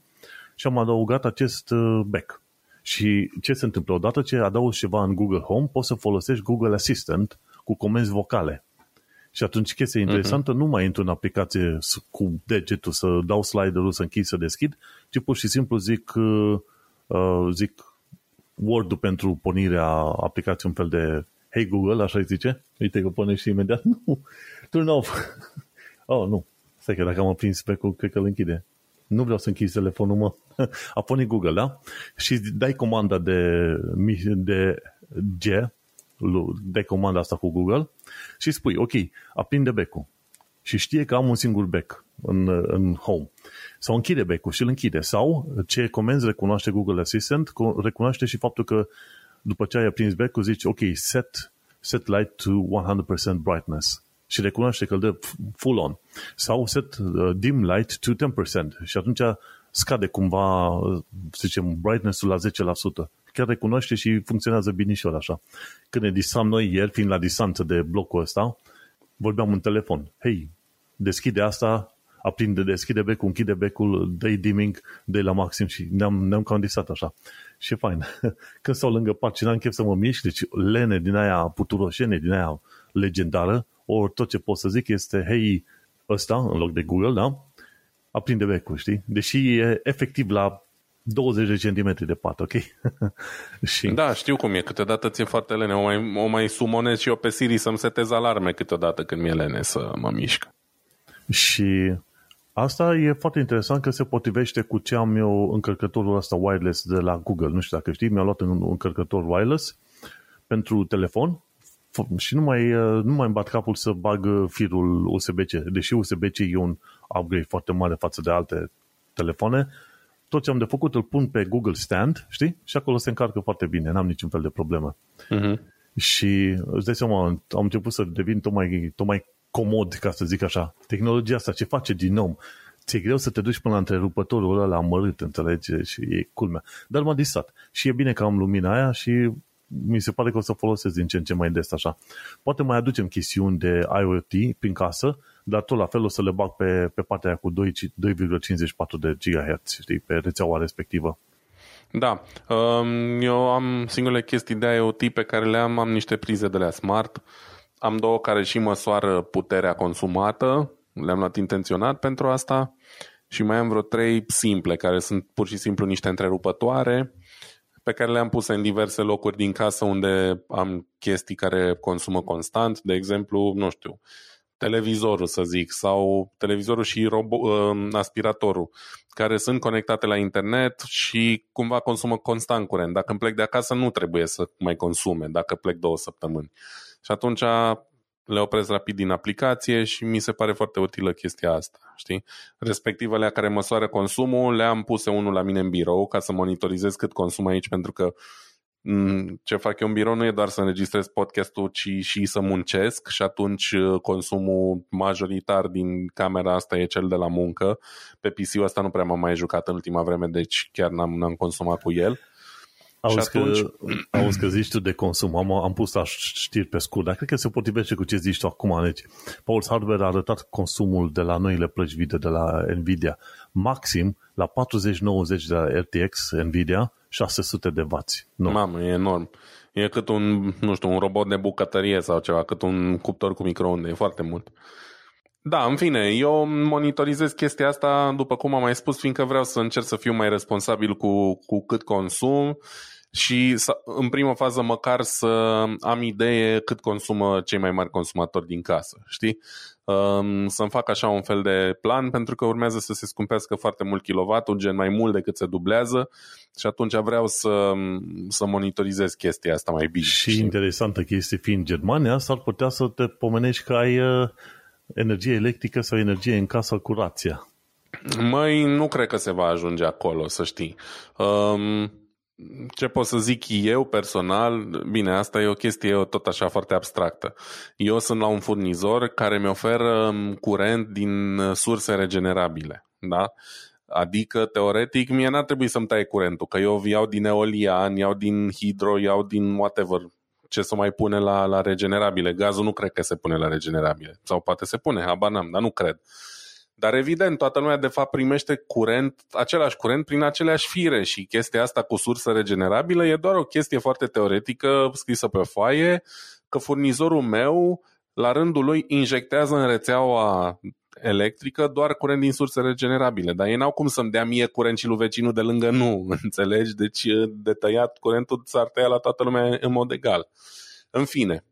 și am adăugat acest uh, back. Și ce se întâmplă? Odată ce adaugi ceva în Google Home, poți să folosești Google Assistant cu comenzi vocale. Și atunci chestia mhm. interesantă, uh-huh. nu mai intru în aplicație cu degetul să dau sliderul, să închid, să deschid, ci pur și simplu zic, uh, uh zic Word-ul pentru pornirea aplicației un fel de Hey Google, așa îi zice. Uite că pune și imediat. Nu, turn off. oh, nu. Stai că dacă am prins pe cred că îl închide. Nu vreau să închizi telefonul, mă. A pornit Google, da? Și dai comanda de, de G, dai comanda asta cu Google și spui, ok, aprinde becul. Și știe că am un singur bec în, în home sau închide becul și îl închide. Sau ce comenzi recunoaște Google Assistant, recunoaște și faptul că după ce ai aprins becul zici, ok, set, set light to 100% brightness și recunoaște că îl dă full on. Sau set uh, dim light to 10% și atunci scade cumva, să zicem, brightness-ul la 10%. Chiar recunoaște și funcționează binișor așa. Când ne disam noi ieri, fiind la distanță de blocul ăsta, vorbeam în telefon. Hei, deschide asta, aprinde, deschide becul, închide becul, dă dimming, dă la maxim și ne-am, ne-am condisat așa. Și e fain. Când stau lângă pat și n-am chef să mă mișc, deci lene din aia puturoșene, din aia legendară, ori tot ce pot să zic este, hei, ăsta, în loc de Google, da? Aprinde becul, știi? Deși e efectiv la 20 de centimetri de pat, ok? și... Da, știu cum e. Câteodată ți-e foarte lene. O mai, o mai sumonez și eu pe Siri să-mi setez alarme câteodată când mi-e lene să mă mișc. Și Asta e foarte interesant că se potrivește cu ce am eu încărcătorul ăsta wireless de la Google. Nu știu dacă știi, mi-a luat un încărcător wireless pentru telefon și nu mai, nu mai îmi bat capul să bag firul USB-C. Deși USB-C e un upgrade foarte mare față de alte telefoane, tot ce am de făcut îl pun pe Google Stand, știi? Și acolo se încarcă foarte bine, n-am niciun fel de problemă. Uh-huh. Și îți dai seama, am început să devin tot mai, tot mai comod, ca să zic așa. Tehnologia asta ce face din om? Ți-e greu să te duci până la întrerupătorul ăla amărât, înțelegi? Și e culmea. Dar m-a distrat. Și e bine că am lumina aia și mi se pare că o să folosesc din ce în ce mai des așa. Poate mai aducem chestiuni de IoT prin casă, dar tot la fel o să le bag pe, pe partea aia cu 2,54 de GHz, știi, pe rețeaua respectivă. Da, um, eu am singurele chestii de IoT pe care le am, am niște prize de la Smart, am două care și măsoară puterea consumată, le-am luat intenționat pentru asta și mai am vreo trei simple, care sunt pur și simplu niște întrerupătoare, pe care le-am pus în diverse locuri din casă unde am chestii care consumă constant, de exemplu, nu știu, televizorul, să zic, sau televizorul și robo, uh, aspiratorul, care sunt conectate la internet și cumva consumă constant curent. Dacă îmi plec de acasă, nu trebuie să mai consume, dacă plec două săptămâni. Și atunci le opresc rapid din aplicație și mi se pare foarte utilă chestia asta, știi? Respectivele care măsoară consumul, le-am puse unul la mine în birou ca să monitorizez cât consum aici, pentru că mm, ce fac eu în birou nu e doar să înregistrez podcastul, ci și să muncesc și atunci uh, consumul majoritar din camera asta e cel de la muncă. Pe PC-ul ăsta nu prea m-am mai jucat în ultima vreme, deci chiar n-am, n-am consumat cu el. Auzi, atunci... că, auzi că zici tu de consum, am, am pus așa știri pe scurt, dar cred că se potrivește cu ce zici tu acum. Deci, Paul's Hardware a arătat consumul de la noile plăci video de la Nvidia. Maxim, la 4090 de la RTX Nvidia, 600 de W. Nu. Mamă, e enorm. E cât un, nu știu, un robot de bucătărie sau ceva, cât un cuptor cu microunde, e foarte mult. Da, în fine, eu monitorizez chestia asta, după cum am mai spus, fiindcă vreau să încerc să fiu mai responsabil cu, cu cât consum și să, în primă fază măcar să am idee cât consumă cei mai mari consumatori din casă, știi? Um, să-mi fac așa un fel de plan pentru că urmează să se scumpească foarte mult kilovatul, gen mai mult decât se dublează și atunci vreau să, să monitorizez chestia asta mai bine. Și știi? interesantă chestie fiind Germania, s-ar putea să te pomenești că ai uh, energie electrică sau energie în casă cu rația. Măi, nu cred că se va ajunge acolo, să știi. Um, ce pot să zic eu personal, bine, asta e o chestie tot așa foarte abstractă. Eu sunt la un furnizor care mi oferă curent din surse regenerabile, da? Adică, teoretic, mie n-ar trebui să-mi taie curentul, că eu iau din eolian, iau din hidro, iau din whatever, ce să mai pune la, la regenerabile. Gazul nu cred că se pune la regenerabile. Sau poate se pune, habar n-am, dar nu cred. Dar evident, toată lumea de fapt primește curent, același curent prin aceleași fire și chestia asta cu sursă regenerabilă e doar o chestie foarte teoretică scrisă pe foaie, că furnizorul meu la rândul lui injectează în rețeaua electrică doar curent din surse regenerabile, dar ei n-au cum să-mi dea mie curent și lui vecinul de lângă nu, înțelegi? Deci de tăiat curentul s-ar tăia la toată lumea în mod egal. În fine,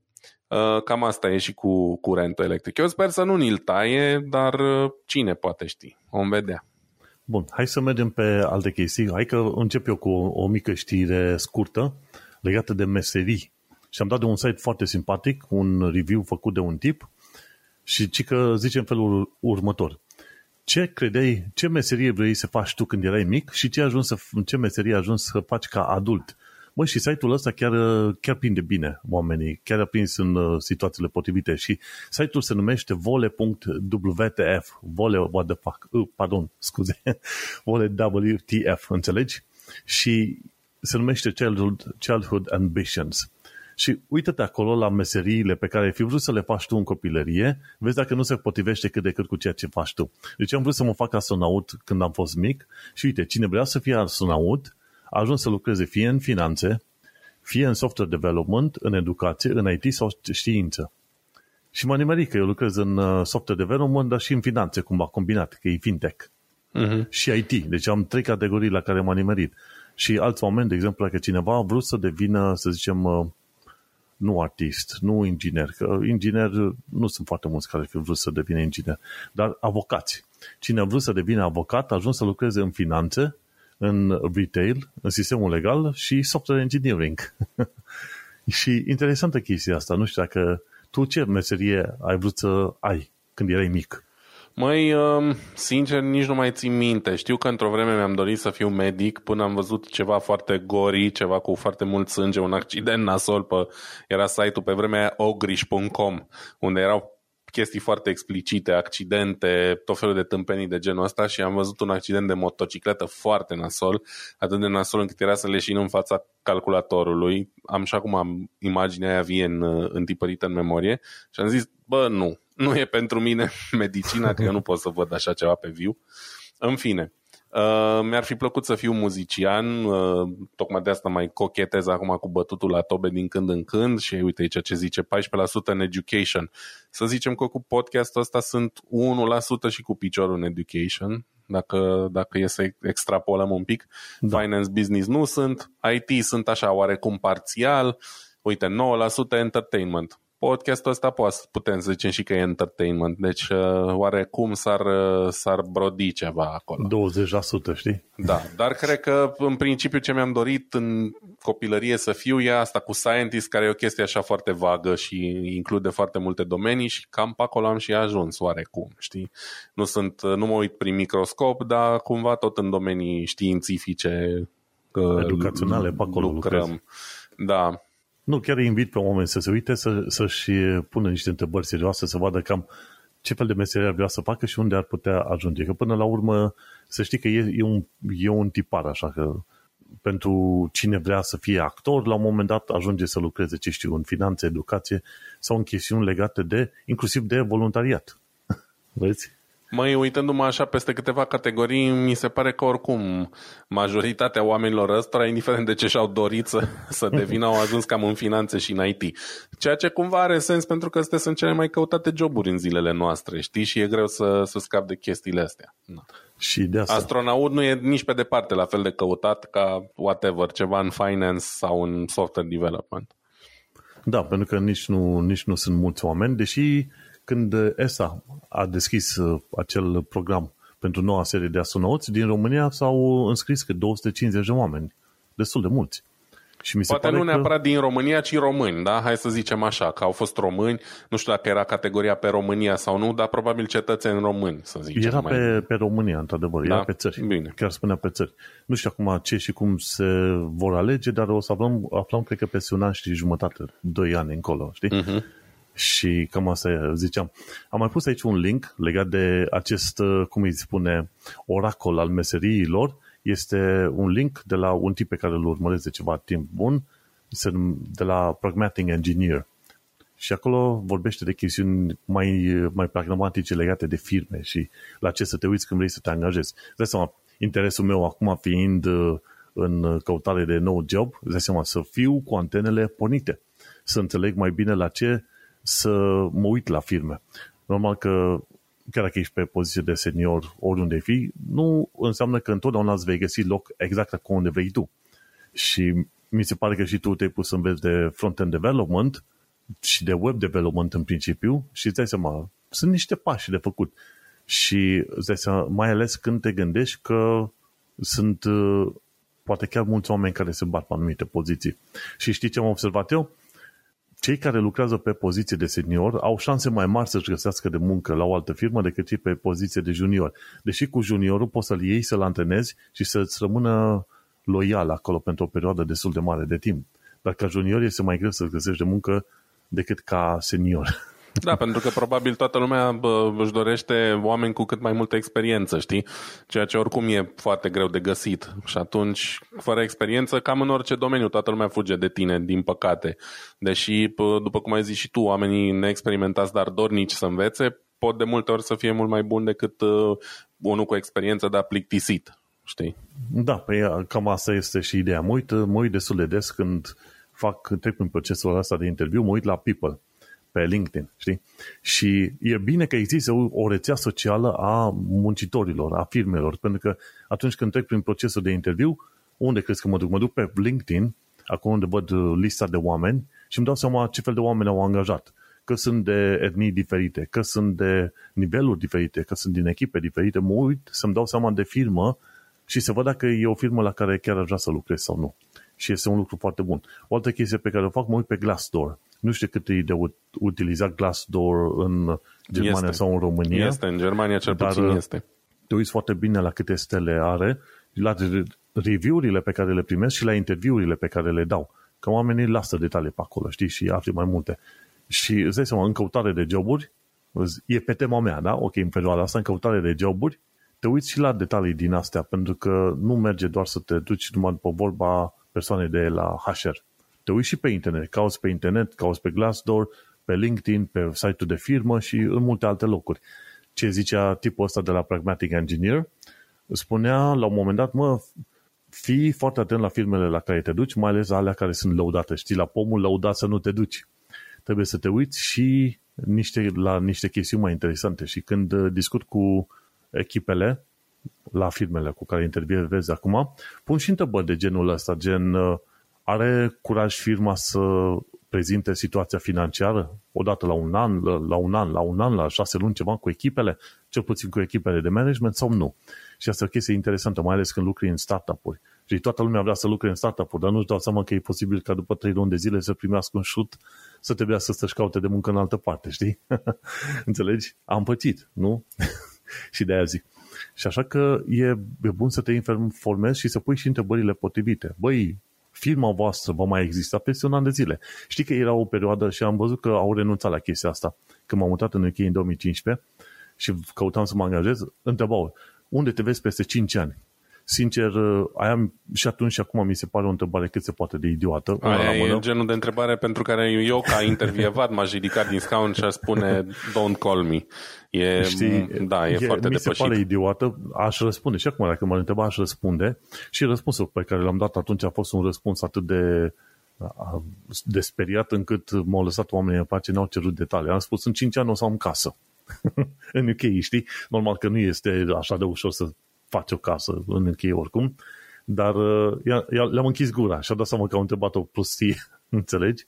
cam asta e și cu curentul electric. Eu sper să nu ni-l taie, dar cine poate ști, vom vedea. Bun, hai să mergem pe alte chestii. Hai că încep eu cu o, o mică știre scurtă legată de meserii. Și am dat de un site foarte simpatic, un review făcut de un tip și ci că zice în felul următor. Ce credeai, ce meserie vrei să faci tu când erai mic și ce, ajuns să, ce meserie ai ajuns să faci ca adult? Mă, și site-ul ăsta chiar, chiar prinde bine oamenii, chiar a prins în uh, situațiile potrivite și site-ul se numește vole.wtf, vole, what the fuck, uh, pardon, scuze, vole WTF, înțelegi? Și se numește Childhood, Childhood Ambitions. Și uită-te acolo la meseriile pe care ai fi vrut să le faci tu în copilărie, vezi dacă nu se potrivește cât de cât cu ceea ce faci tu. Deci am vrut să mă fac astronaut când am fost mic și uite, cine vrea să fie astronaut, a ajuns să lucreze fie în finanțe, fie în software development, în educație, în IT sau știință. Și m-a nimerit că eu lucrez în uh, software development, dar și în finanțe, cumva combinat, că e fintech. Uh-huh. Și IT. Deci am trei categorii la care m-a nimerit. Și alți oameni, de exemplu, dacă cineva a vrut să devină, să zicem, uh, nu artist, nu inginer, că inginer nu sunt foarte mulți care fi vrut să devină inginer, dar avocați. Cine a vrut să devină avocat a ajuns să lucreze în finanțe, în retail, în sistemul legal și software engineering. și interesantă chestia asta. Nu știu dacă tu ce meserie ai vrut să ai când erai mic? Măi, um, sincer, nici nu mai țin minte. Știu că într-o vreme mi-am dorit să fiu medic până am văzut ceva foarte gori, ceva cu foarte mult sânge, un accident nasol pe, era site-ul pe vremea ogrish.com, unde erau chestii foarte explicite, accidente, tot felul de tâmpenii de genul ăsta și am văzut un accident de motocicletă foarte nasol, atât de nasol încât era să leșin în fața calculatorului. Am și acum am imaginea aia vie în, întipărită în memorie și am zis, bă, nu, nu e pentru mine medicina, că eu nu pot să văd așa ceva pe viu. În fine, Uh, mi-ar fi plăcut să fiu muzician, uh, tocmai de asta mai cochetez acum cu bătutul la tobe din când în când și uite aici ce zice 14% în education. Să zicem că cu podcastul ăsta sunt 1% și cu piciorul în education, dacă, dacă e să extrapolăm un pic. Da. Finance business nu sunt, IT sunt așa oarecum parțial, uite 9% entertainment podcastul ăsta putem să zicem și că e entertainment, deci uh, oarecum s-ar, uh, s-ar brodi ceva acolo. 20%, știi? Da, dar cred că în principiu ce mi-am dorit în copilărie să fiu e asta cu scientist, care e o chestie așa foarte vagă și include foarte multe domenii și cam pe acolo am și ajuns oarecum, știi? Nu, sunt, nu mă uit prin microscop, dar cumva tot în domenii științifice educaționale pe acolo lucrăm. Lucrezi. Da, nu, chiar îi invit pe oameni să se uite, să, să-și pună niște întrebări serioase, să vadă cam ce fel de meserie ar vrea să facă și unde ar putea ajunge. Că până la urmă, să știi că e, e, un, e un tipar, așa că pentru cine vrea să fie actor, la un moment dat ajunge să lucreze, ce știu, în finanțe, educație sau în chestiuni legate de, inclusiv de voluntariat. Vezi? Măi, uitându-mă așa peste câteva categorii, mi se pare că oricum majoritatea oamenilor ăstora, indiferent de ce și-au dorit să, să devină, au ajuns cam în finanțe și în IT. Ceea ce cumva are sens pentru că astea sunt cele mai căutate joburi în zilele noastre, știi? Și e greu să, să scap de chestiile astea. Na. Și de asta. Astronaut nu e nici pe departe la fel de căutat ca whatever, ceva în finance sau în software development. Da, pentru că nici nu, nici nu sunt mulți oameni, deși când ESA a deschis uh, acel program pentru noua serie de astronauți, din România s-au înscris că 250 de oameni. Destul de mulți. Și mi se Poate pare nu neapărat că... din România, ci români, da? Hai să zicem așa, că au fost români, nu știu dacă era categoria pe România sau nu, dar probabil cetățeni români, să zicem. Era mai... pe, pe România, într-adevăr, da? era pe țări. Bine. Chiar spunea pe țări. Nu știu acum ce și cum se vor alege, dar o să aflăm, aflăm cred că pe un an și jumătate, doi ani încolo, știi? Uh-huh. Și cam asta ziceam. Am mai pus aici un link legat de acest, uh, cum îi spune, oracol al meseriilor. Este un link de la un tip pe care îl urmăresc de ceva timp bun, de la Pragmatic Engineer. Și acolo vorbește de chestiuni mai, mai pragmatice legate de firme și la ce să te uiți când vrei să te angajezi. Dai seama, interesul meu acum fiind uh, în căutare de nou job, dai seama, să fiu cu antenele pornite. Să înțeleg mai bine la ce să mă uit la filme. Normal că chiar dacă ești pe poziție de senior oriunde fi, nu înseamnă că întotdeauna îți vei găsi loc exact acolo unde vrei tu. Și mi se pare că și tu te-ai pus să înveți de front-end development și de web development în principiu și îți dai seama, sunt niște pași de făcut. Și îți dai seama, mai ales când te gândești că sunt poate chiar mulți oameni care se bat pe anumite poziții. Și știi ce am observat eu? Cei care lucrează pe poziție de senior au șanse mai mari să-și găsească de muncă la o altă firmă decât cei pe poziție de junior. Deși cu juniorul poți să-l iei, să-l antrenezi și să-ți rămână loial acolo pentru o perioadă destul de mare de timp. Dar ca junior este mai greu să-ți găsești de muncă decât ca senior. Da, pentru că probabil toată lumea bă, își dorește oameni cu cât mai multă experiență, știi? Ceea ce oricum e foarte greu de găsit. Și atunci, fără experiență, cam în orice domeniu, toată lumea fuge de tine, din păcate. Deși, după cum ai zis și tu, oamenii neexperimentați, dar dornici să învețe, pot de multe ori să fie mult mai bun decât uh, unul cu experiență, dar plictisit, știi? Da, păi cam asta este și ideea. Mă uit, mă uit destul de des când fac, trec prin procesul ăsta de interviu, mă uit la people pe LinkedIn, știi? Și e bine că există o rețea socială a muncitorilor, a firmelor, pentru că atunci când trec prin procesul de interviu, unde crezi că mă duc? Mă duc pe LinkedIn, acolo unde văd uh, lista de oameni și îmi dau seama ce fel de oameni au angajat. Că sunt de etnii diferite, că sunt de niveluri diferite, că sunt din echipe diferite. Mă uit să-mi dau seama de firmă și să văd dacă e o firmă la care chiar aș vrea să lucrez sau nu. Și este un lucru foarte bun. O altă chestie pe care o fac, mă uit pe Glassdoor Nu știu cât e de utilizat Glassdoor în Germania este. sau în România. Este, în Germania cel dar puțin este. Te uiți foarte bine la câte stele are, la review-urile pe care le primesc și la interviurile pe care le dau. Că oamenii lasă detalii pe acolo, știi, și afli mai multe. Și îți dai seama, în căutare de joburi, e pe tema mea, da? Ok, în perioada asta, în căutare de joburi, te uiți și la detalii din astea, pentru că nu merge doar să te duci numai după vorba persoanei de la HR. Te uiți și pe internet, cauți pe internet, cauți pe Glassdoor, pe LinkedIn, pe site-ul de firmă și în multe alte locuri. Ce zicea tipul ăsta de la Pragmatic Engineer? Spunea la un moment dat, mă, fii foarte atent la firmele la care te duci, mai ales alea care sunt lăudate. Știi, la pomul lăudat să nu te duci. Trebuie să te uiți și niște, la niște chestiuni mai interesante. Și când uh, discut cu echipele la firmele cu care intervievezi acum, pun și întrebări de genul ăsta, gen uh, are curaj firma să prezinte situația financiară odată la un an, la un an, la un an, la șase luni, ceva cu echipele, cel puțin cu echipele de management sau nu. Și asta e o chestie interesantă, mai ales când lucri în startup-uri. Și toată lumea vrea să lucre în startup-uri, dar nu-și dau seama că e posibil ca după trei luni de zile să primească un șut să trebuia să să-și caute de muncă în altă parte, știi? Înțelegi? Am pățit, nu? și de aia zic. Și așa că e, e bun să te informezi și să pui și întrebările potrivite. Băi, firma voastră va mai exista peste un an de zile. Știi că era o perioadă și am văzut că au renunțat la chestia asta. Când m-am mutat în UK în 2015 și căutam să mă angajez, întrebau, unde te vezi peste 5 ani? Sincer, aia și atunci și acum mi se pare o întrebare cât se poate de idiotă. Aia e genul de întrebare pentru care eu, ca intervievat, m-aș ridica din scaun și aș spune don't call me. E, Știi, da, e, e foarte mi depășit. se pare idiotă, aș răspunde. Și acum, dacă mă întreba, aș răspunde. Și răspunsul pe care l-am dat atunci a fost un răspuns atât de de speriat încât m-au lăsat oamenii în pace, n-au cerut detalii. Am spus, în 5 ani o să am casă. în UK, știi? Normal că nu este așa de ușor să faci o casă în UK oricum, dar uh, le-am închis gura și a dat seama că au întrebat o prostie, înțelegi?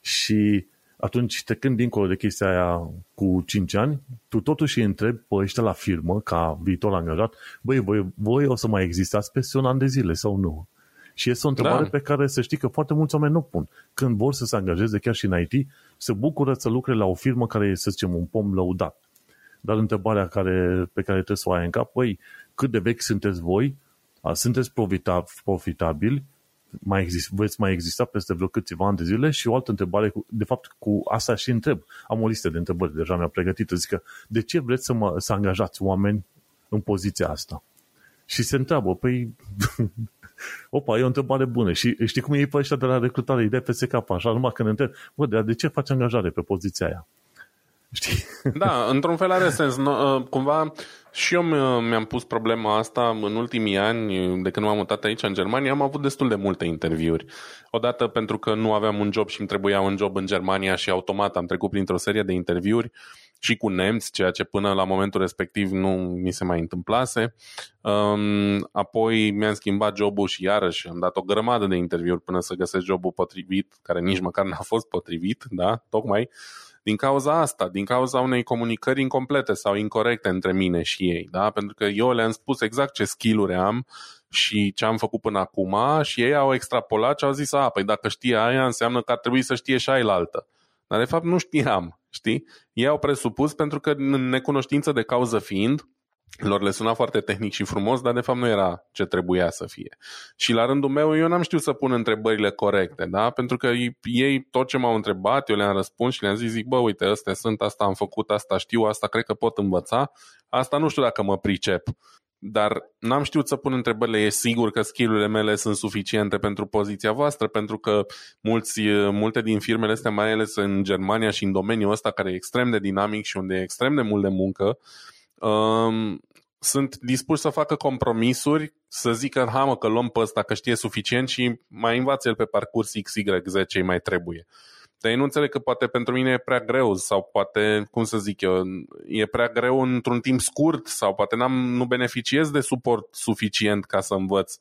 Și atunci, trecând dincolo de chestia aia cu 5 ani, tu totuși îi întrebi pe ăștia la firmă, ca viitor angajat, băi, voi, voi o să mai existați peste un an de zile sau nu? Și este o întrebare da. pe care să știi că foarte mulți oameni nu pun. Când vor să se angajeze, chiar și în IT, se bucură să lucre la o firmă care e, să zicem, un pom lăudat. Dar întrebarea care, pe care trebuie să o ai în cap, băi, cât de vechi sunteți voi? Sunteți profitabili? mai exist, veți mai exista peste vreo câțiva ani de zile și o altă întrebare, de fapt cu asta și întreb, am o listă de întrebări deja mi-am pregătit, zic că de ce vreți să, mă, să angajați oameni în poziția asta? Și se întreabă, păi, opa, e o întrebare bună și știi cum e pe ăștia de la recrutare, îi dai peste cap, așa, numai când întreb, bă, de, de ce faci angajare pe poziția aia? Știi? Da, într-un fel are sens. Uh, cumva și eu mi-am pus problema asta în ultimii ani, de când m-am mutat aici în Germania, am avut destul de multe interviuri. Odată pentru că nu aveam un job și îmi trebuia un job în Germania și automat am trecut printr-o serie de interviuri și cu nemți, ceea ce până la momentul respectiv nu mi se mai întâmplase. Um, apoi mi-am schimbat jobul și iarăși am dat o grămadă de interviuri până să găsesc jobul potrivit, care nici măcar n-a fost potrivit, da, tocmai din cauza asta, din cauza unei comunicări incomplete sau incorrecte între mine și ei, da? Pentru că eu le-am spus exact ce skill-uri am și ce am făcut până acum și ei au extrapolat și au zis, a, păi dacă știe aia înseamnă că ar trebui să știe și altă. Dar de fapt nu știam, știi? Ei au presupus pentru că în necunoștință de cauză fiind, lor le suna foarte tehnic și frumos, dar de fapt nu era ce trebuia să fie. Și la rândul meu eu n-am știut să pun întrebările corecte, da? Pentru că ei tot ce m-au întrebat, eu le-am răspuns și le-am zis, zic, bă, uite, astea sunt, asta am făcut, asta știu, asta cred că pot învăța, asta nu știu dacă mă pricep. Dar n-am știut să pun întrebările, e sigur că skillurile mele sunt suficiente pentru poziția voastră, pentru că mulți, multe din firmele astea, mai ales în Germania și în domeniul ăsta care e extrem de dinamic și unde e extrem de mult de muncă, um, sunt dispuși să facă compromisuri, să zică, ha mă, că luăm pe ăsta, că știe suficient și mai învață el pe parcurs XYZ ce mai trebuie. Dar ei nu înțeleg că poate pentru mine e prea greu sau poate, cum să zic eu, e prea greu într-un timp scurt sau poate n-am, nu beneficiez de suport suficient ca să învăț.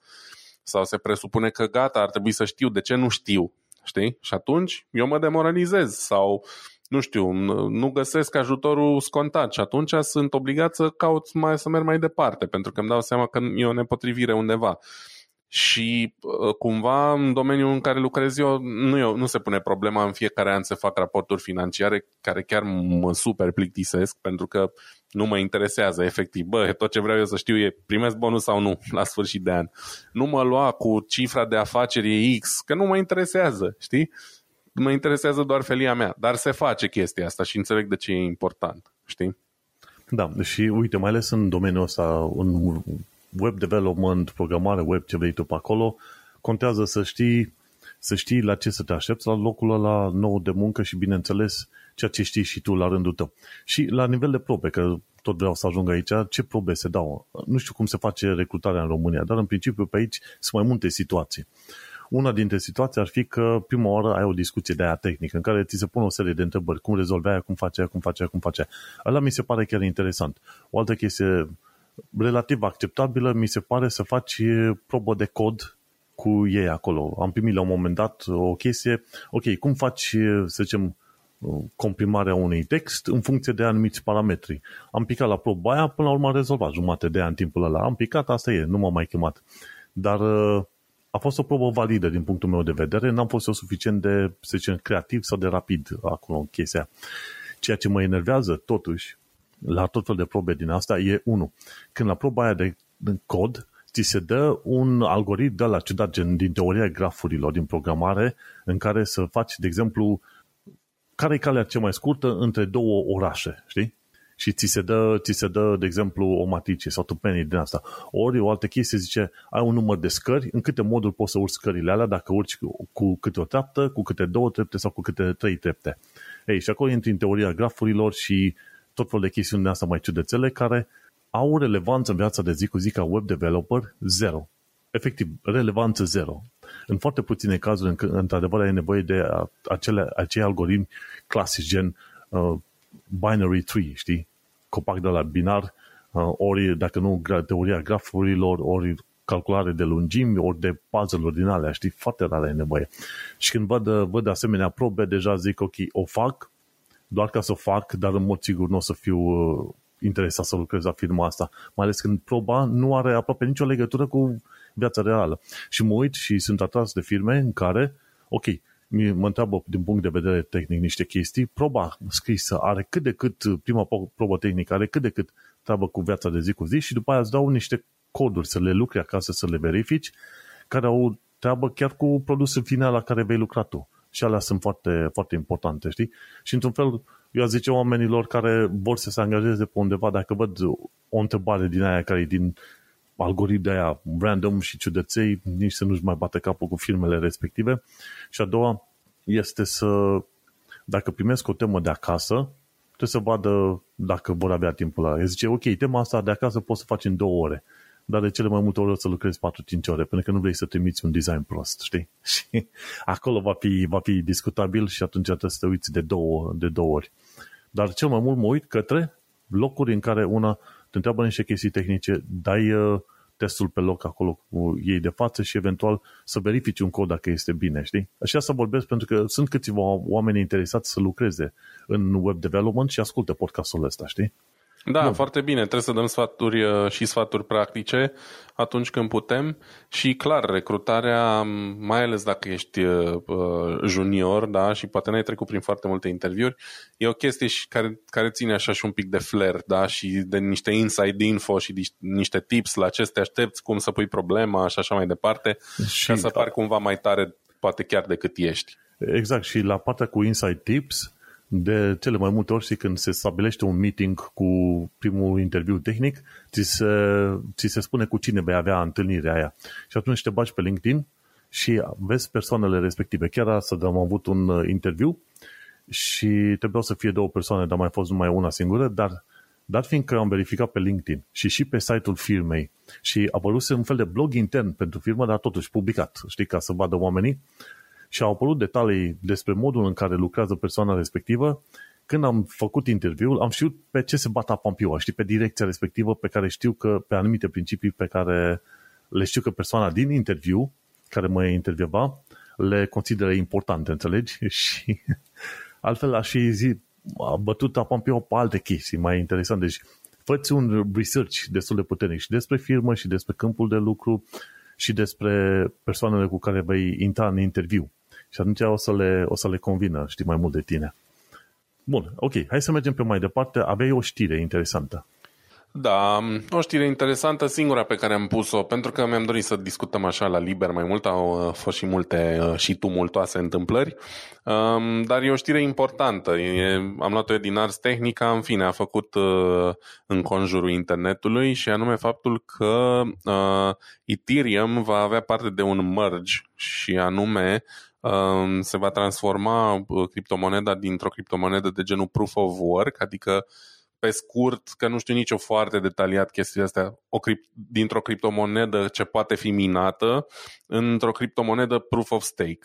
Sau se presupune că gata, ar trebui să știu, de ce nu știu? Știi? Și atunci eu mă demoralizez sau nu știu, nu găsesc ajutorul scontat și atunci sunt obligat să caut mai, să merg mai departe, pentru că îmi dau seama că e o nepotrivire undeva. și uh, cumva în domeniul în care lucrez eu nu, eu, nu se pune problema în fiecare an să fac raporturi financiare care chiar mă super plictisesc pentru că nu mă interesează efectiv. Bă, tot ce vreau eu să știu e primesc bonus sau nu la sfârșit de an. Nu mă lua cu cifra de afaceri X, că nu mă interesează, știi? Mă interesează doar felia mea, dar se face chestia asta și înțeleg de ce e important, știi? Da, și uite, mai ales în domeniul ăsta, în web development, programare web, ce vrei tu pe acolo, contează să știi, să știi la ce să te aștepți la locul ăla nou de muncă și, bineînțeles, ceea ce știi și tu la rândul tău. Și la nivel de probe, că tot vreau să ajung aici, ce probe se dau? Nu știu cum se face recrutarea în România, dar în principiu pe aici sunt mai multe situații. Una dintre situații ar fi că prima oară ai o discuție de aia tehnică în care ți se pune o serie de întrebări. Cum rezolvi aia, cum face aia, cum face aia, cum face aia. Ăla mi se pare chiar interesant. O altă chestie relativ acceptabilă mi se pare să faci probă de cod cu ei acolo. Am primit la un moment dat o chestie, ok, cum faci, să zicem, comprimarea unui text în funcție de anumiți parametri. Am picat la proba aia, până la urmă am rezolvat jumate de ani în timpul ăla. Am picat, asta e, nu m-am mai chemat. Dar a fost o probă validă din punctul meu de vedere, n-am fost eu suficient de, să zicem, creativ sau de rapid acolo în chestia. Ceea ce mă enervează, totuși, la tot fel de probe din asta e, unul, când la proba aia de, de cod, ți se dă un algoritm de la ciudat, gen din teoria grafurilor, din programare, în care să faci, de exemplu, care e calea cea mai scurtă între două orașe, știi? Și ți se dă, ți se dă de exemplu, o matrice sau tupenii din asta. Ori o altă chestie zice, ai un număr de scări, în câte moduri poți să urci scările alea, dacă urci cu câte o treaptă, cu câte două trepte sau cu câte trei trepte. Ei, și acolo intri în teoria grafurilor și tot felul de chestiuni de asta mai ciudățele care au relevanță în viața de zi cu zi ca web developer zero. Efectiv, relevanță zero. În foarte puține cazuri, într-adevăr, ai nevoie de acele, acei algoritmi clasici, gen uh, binary tree, știi? Copac de la binar, uh, ori, dacă nu, teoria grafurilor, ori calculare de lungimi, ori de puzzle-uri din alea, știi? Foarte rare e nevoie. Și când văd, văd asemenea probe, deja zic, ok, o fac, doar ca să o fac, dar în mod sigur nu o să fiu uh, interesat să lucrez la firma asta. Mai ales când proba nu are aproape nicio legătură cu viața reală. Și mă uit și sunt atras de firme în care, ok, mă întreabă din punct de vedere tehnic niște chestii, proba scrisă are cât de cât, prima probă tehnică are cât de cât treabă cu viața de zi cu zi și după aia îți dau niște coduri să le lucri acasă, să le verifici, care au treabă chiar cu produsul final la care vei lucra tu. Și alea sunt foarte, foarte importante, știi? Și într-un fel, eu aș zice oamenilor care vor să se angajeze pe undeva, dacă văd o întrebare din aia care e din algoritm de aia random și ciudăței, nici să nu-și mai bate capul cu firmele respective. Și a doua este să, dacă primesc o temă de acasă, trebuie să vadă dacă vor avea timpul ăla. El zice, ok, tema asta de acasă poți să faci în două ore, dar de cele mai multe ori o să lucrezi 4-5 ore, pentru că nu vrei să trimiți un design prost, știi? Și acolo va fi, va fi discutabil și atunci trebuie să te uiți de două, de două ori. Dar cel mai mult mă uit către locuri în care una te întreabă niște chestii tehnice, dai uh, testul pe loc acolo cu ei de față și eventual să verifici un cod dacă este bine, știi? Așa să vorbesc pentru că sunt câțiva oameni interesați să lucreze în web development și ascultă podcastul ăsta, știi? Da, Bun. foarte bine. Trebuie să dăm sfaturi uh, și sfaturi practice atunci când putem și clar, recrutarea, mai ales dacă ești uh, uh, junior da, și poate n-ai trecut prin foarte multe interviuri, e o chestie și care, care ține așa și un pic de flair da, și de niște inside info și de niște tips la ce te aștepți, cum să pui problema și așa mai departe, și ca să pari cumva mai tare poate chiar decât ești. Exact, și la partea cu inside tips, de cele mai multe ori și când se stabilește un meeting cu primul interviu tehnic, ți se, ți se spune cu cine vei avea întâlnirea aia. Și atunci te bagi pe LinkedIn și vezi persoanele respective. Chiar astăzi am avut un uh, interviu și trebuiau să fie două persoane, dar mai fost numai una singură, dar dat fiindcă am verificat pe LinkedIn și și pe site-ul firmei și a apărut un fel de blog intern pentru firmă, dar totuși publicat, știi, ca să vadă oamenii, și au apărut detalii despre modul în care lucrează persoana respectivă, când am făcut interviul, am știut pe ce se bata pampioa, știi, pe direcția respectivă pe care știu că, pe anumite principii pe care le știu că persoana din interviu, care mă intervieva, le consideră importante, înțelegi? Și altfel aș fi zi, a bătut pampioa pe alte chestii mai interesante. Deci, făți un research destul de puternic și despre firmă și despre câmpul de lucru și despre persoanele cu care vei intra în interviu. Și atunci o să le, o să le convină, știi, mai mult de tine. Bun, ok, hai să mergem pe mai departe. Aveai o știre interesantă. Da, o știre interesantă, singura pe care am pus-o, pentru că mi-am dorit să discutăm așa la liber mai mult, au uh, fost și multe uh, și tumultoase întâmplări, um, dar e o știre importantă. E, am luat-o din Ars Technica, în fine, a făcut uh, în conjurul internetului și anume faptul că Ethereum va avea parte de un merge și anume um, se va transforma criptomoneda dintr-o criptomonedă de genul proof of work, adică pe scurt, că nu știu nicio foarte detaliat chestia asta, o crip- dintr-o criptomonedă ce poate fi minată într-o criptomonedă proof of stake.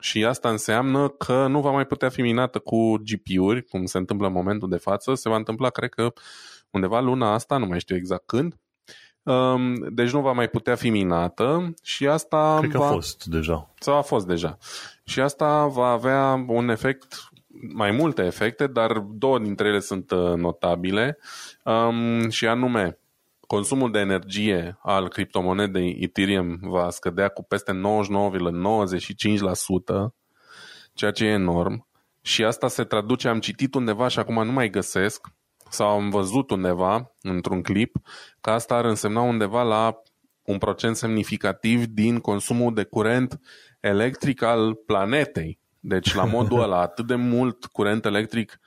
Și asta înseamnă că nu va mai putea fi minată cu GPU-uri, cum se întâmplă în momentul de față. Se va întâmpla, cred că, undeva luna asta, nu mai știu exact când. Um, deci nu va mai putea fi minată și asta Cred că va... a fost deja. Sau a fost deja. Și asta va avea un efect mai multe efecte, dar două dintre ele sunt uh, notabile um, și anume consumul de energie al criptomonedei Ethereum va scădea cu peste 99,95%, ceea ce e enorm. Și asta se traduce, am citit undeva și acum nu mai găsesc, sau am văzut undeva, într-un clip, că asta ar însemna undeva la un procent semnificativ din consumul de curent electric al planetei. Deci la modul ăla, atât de mult curent electric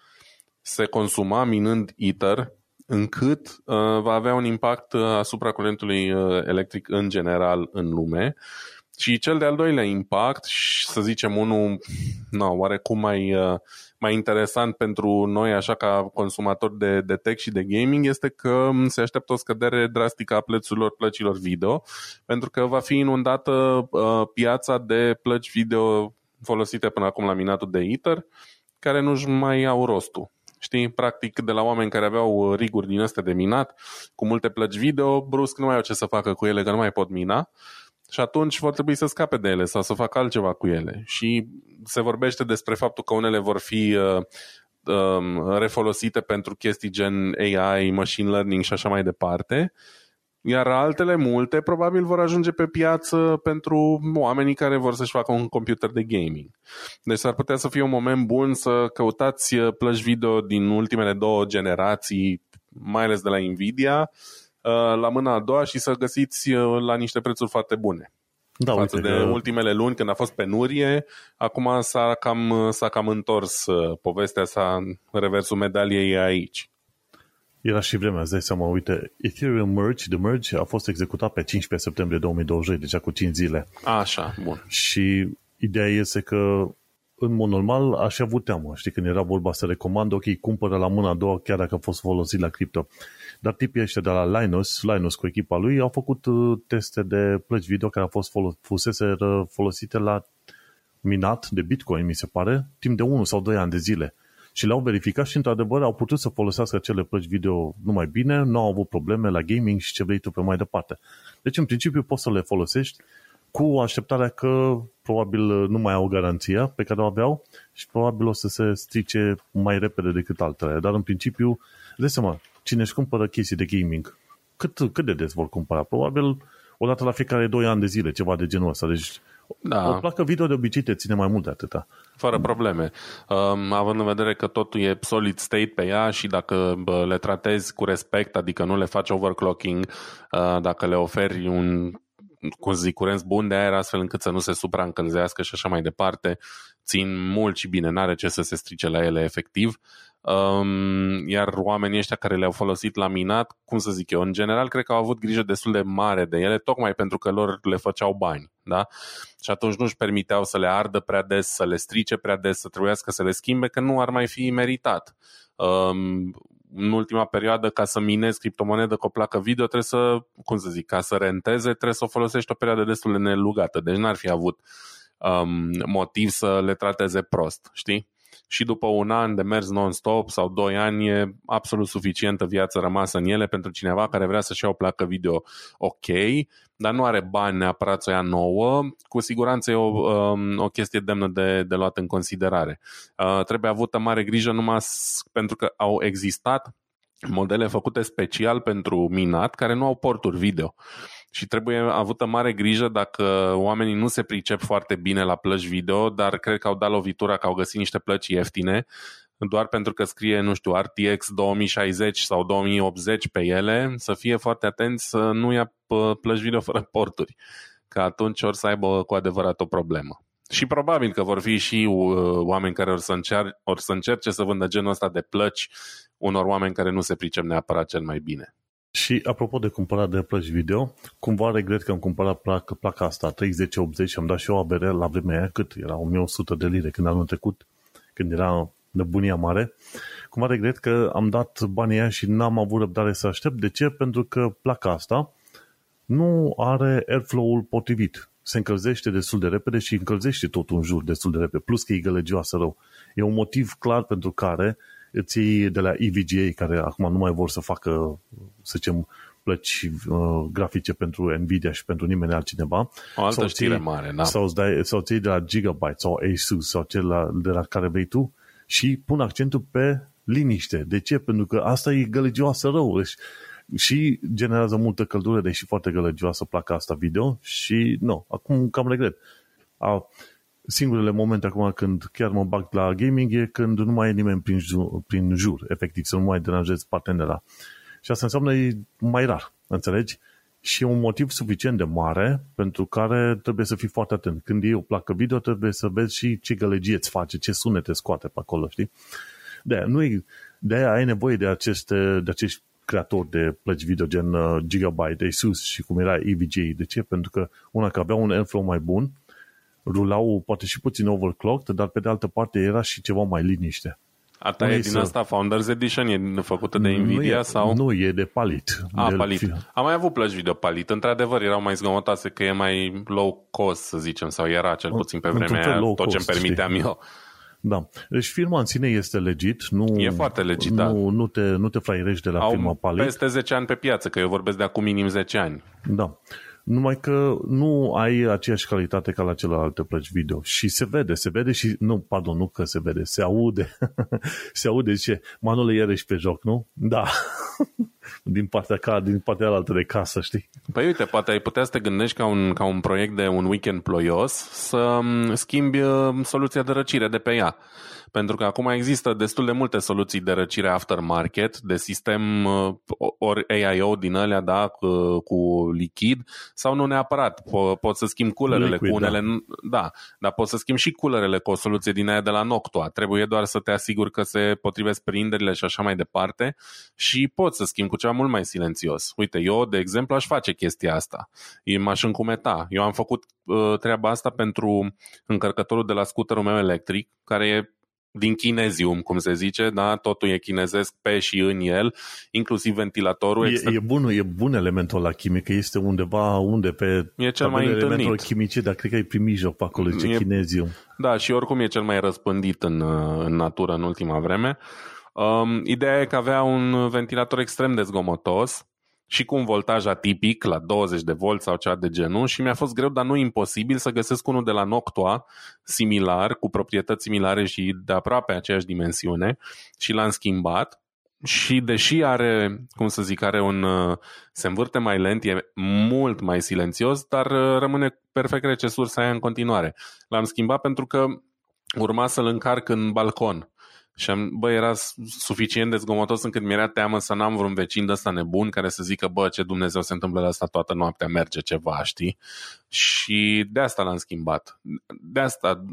se consuma minând Ether, încât uh, va avea un impact uh, asupra curentului uh, electric în general în lume. Și cel de-al doilea impact, și să zicem unul no, oarecum mai, uh, mai interesant pentru noi, așa ca consumatori de, de tech și de gaming, este că se așteaptă o scădere drastică a plăților, plăcilor video, pentru că va fi inundată uh, piața de plăci video folosite până acum la minatul de Ether, care nu-și mai au rostul. Știi, practic de la oameni care aveau uh, riguri din astea de minat, cu multe plăci video, brusc nu mai au ce să facă cu ele, că nu mai pot mina și atunci vor trebui să scape de ele sau să facă altceva cu ele. Și se vorbește despre faptul că unele vor fi uh, uh, refolosite pentru chestii gen AI, machine learning și așa mai departe, iar altele multe probabil vor ajunge pe piață pentru oamenii care vor să-și facă un computer de gaming. Deci s-ar putea să fie un moment bun să căutați uh, plăci video din ultimele două generații, mai ales de la Nvidia, uh, la mâna a doua și să găsiți uh, la niște prețuri foarte bune. Da, Față uite de că... ultimele luni când a fost penurie, acum s-a cam, s-a cam întors povestea sa, reversul medaliei e aici. Era și vremea, îți dai seama, uite, Ethereum Merge, The Merge a fost executat pe 15 septembrie 2020, deja cu 5 zile. Așa, bun. Și ideea este că în mod normal aș fi avut teamă, știi, când era vorba să recomand, ok, cumpără la mâna a doua chiar dacă a fost folosit la cripto. Dar tipii ăștia de la Linus, Linus cu echipa lui, au făcut uh, teste de plăci video care au fost folos- fusese folosite la minat de Bitcoin, mi se pare, timp de 1 sau 2 ani de zile și le-au verificat și într-adevăr au putut să folosească acele plăci video numai bine, nu au avut probleme la gaming și ce vrei tu pe mai departe. Deci în principiu poți să le folosești cu așteptarea că probabil nu mai au garanția pe care o aveau și probabil o să se strice mai repede decât altele. Dar în principiu, de seama, cine își cumpără chestii de gaming, cât, cât de des vor cumpăra? Probabil o dată la fiecare 2 ani de zile, ceva de genul ăsta. Deci da. o placă video de obicei te ține mai mult de atâta. Fără probleme. Um, având în vedere că totul e solid state pe ea și dacă bă, le tratezi cu respect, adică nu le faci overclocking, uh, dacă le oferi un cum zic, curent bun de aer astfel încât să nu se supraîncălzească și așa mai departe, țin mult și bine, n-are ce să se strice la ele efectiv. Um, iar oamenii ăștia care le-au folosit la minat, cum să zic eu, în general cred că au avut grijă destul de mare de ele, tocmai pentru că lor le făceau bani. Da? Și atunci nu-și permiteau să le ardă prea des, să le strice prea des, să trebuiască să le schimbe, că nu ar mai fi meritat. Um, în ultima perioadă, ca să minezi criptomonedă cu o placă video, trebuie să, cum să zic, ca să renteze, trebuie să o folosești o perioadă destul de nelugată. Deci n-ar fi avut um, motiv să le trateze prost, știi? Și după un an de mers non-stop sau doi ani e absolut suficientă viață rămasă în ele pentru cineva care vrea să-și ia o placă video ok, dar nu are bani neapărat să o ia nouă, cu siguranță e o, um, o chestie demnă de, de luat în considerare. Uh, trebuie avută mare grijă numai pentru că au existat modele făcute special pentru minat care nu au porturi video. Și trebuie avută mare grijă dacă oamenii nu se pricep foarte bine la plăci video, dar cred că au dat lovitura că au găsit niște plăci ieftine, doar pentru că scrie, nu știu, RTX 2060 sau 2080 pe ele, să fie foarte atenți să nu ia plăci video fără porturi, că atunci or să aibă cu adevărat o problemă. Și probabil că vor fi și uh, oameni care or să, încer- or să încerce să vândă genul ăsta de plăci unor oameni care nu se pricep neapărat cel mai bine. Și apropo de cumpărat de plăci video, cumva regret că am cumpărat placa, placa asta 3080 și am dat și eu ABR la vremea aia, cât era 1100 de lire când anul trecut, când era nebunia mare. Cumva regret că am dat banii aia și n-am avut răbdare să aștept. De ce? Pentru că placa asta nu are airflow-ul potrivit. Se încălzește destul de repede și încălzește tot un jur destul de repede, plus că e gălăgioasă rău. E un motiv clar pentru care îți iei de la EVGA, care acum nu mai vor să facă, să zicem, plăci uh, grafice pentru Nvidia și pentru nimeni altcineva. O altă sau știre ții, mare, da. Sau, dai, sau ții de la Gigabyte sau Asus sau cel la, de la care vei tu și pun accentul pe liniște. De ce? Pentru că asta e gălăgioasă rău. Deci, și generează multă căldură, deși foarte gălăgioasă placa asta video și nu, acum cam regret. A, singurele momente acum când chiar mă bag la gaming e când nu mai e nimeni prin jur, prin jur efectiv, să nu mai deranjez partenera. Și asta înseamnă e mai rar, înțelegi? Și e un motiv suficient de mare pentru care trebuie să fii foarte atent. Când e o placă video, trebuie să vezi și ce gălăgie îți face, ce sunete scoate pe acolo, știi? De aia, nu e, de aia ai nevoie de, aceste, de acești creatori de plăci video gen uh, Gigabyte, Asus și cum era EVGA. De ce? Pentru că una că avea un airflow mai bun, rulau poate și puțin overclocked, dar pe de altă parte era și ceva mai liniște. A ta e din să... asta Founders Edition? E făcută de Nvidia? Nu e, sau? nu, e de Palit. A, de Palit. Am mai avut plăci video Palit. Într-adevăr, erau mai zgămotoase că e mai low cost, să zicem, sau era cel puțin pe vremea aia, tot ce-mi permiteam știi? eu. Da. Deci firma în sine este legit. Nu, e foarte legit, nu, da. Nu te, nu te fraierești de la Au firma Palit. peste 10 ani pe piață, că eu vorbesc de acum minim 10 ani. Da numai că nu ai aceeași calitate ca la celelalte plăci video. Și se vede, se vede și, nu, pardon, nu că se vede, se aude. se aude ce? Manole iarăși pe joc, nu? Da. din partea ca, din partea altă de casă, știi? Păi uite, poate ai putea să te gândești ca un, ca un proiect de un weekend ploios să schimbi uh, soluția de răcire de pe ea pentru că acum există destul de multe soluții de răcire aftermarket, de sistem uh, ori AIO din alea, da, cu, cu lichid, sau nu neapărat. Po- poți să schimbi culerele Liquid, cu unele, da. da, dar poți să schimbi și culerele cu o soluție din aia de la Noctua. Trebuie doar să te asiguri că se potrivesc prinderile și așa mai departe și poți să schimbi cu ceva mult mai silențios. Uite, eu, de exemplu, aș face chestia asta. M-aș încumeta. Eu am făcut uh, treaba asta pentru încărcătorul de la scooterul meu electric, care e din chinezium, cum se zice, da? totul e chinezesc pe și în el, inclusiv ventilatorul. E, extra... e, bun, e bun elementul la chimică, este undeva unde pe e cel mai elementul chimice, dar cred că e prin mijloc pe acolo, zice e, chinezium. Da, și oricum e cel mai răspândit în, în natură în ultima vreme. Um, ideea e că avea un ventilator extrem de zgomotos, și cu un voltaj atipic la 20 de volt sau cea de genul și mi-a fost greu, dar nu imposibil să găsesc unul de la Noctua similar, cu proprietăți similare și de aproape aceeași dimensiune și l-am schimbat și deși are, cum să zic, are un se învârte mai lent, e mult mai silențios, dar rămâne perfect rece sursa aia în continuare. L-am schimbat pentru că urma să-l încarc în balcon și am, bă, era suficient de zgomotos încât mi-era teamă să n-am vreun vecin de ăsta nebun care să zică, bă, ce Dumnezeu se întâmplă la asta toată noaptea, merge ceva, știi? Și de asta l-am schimbat. De asta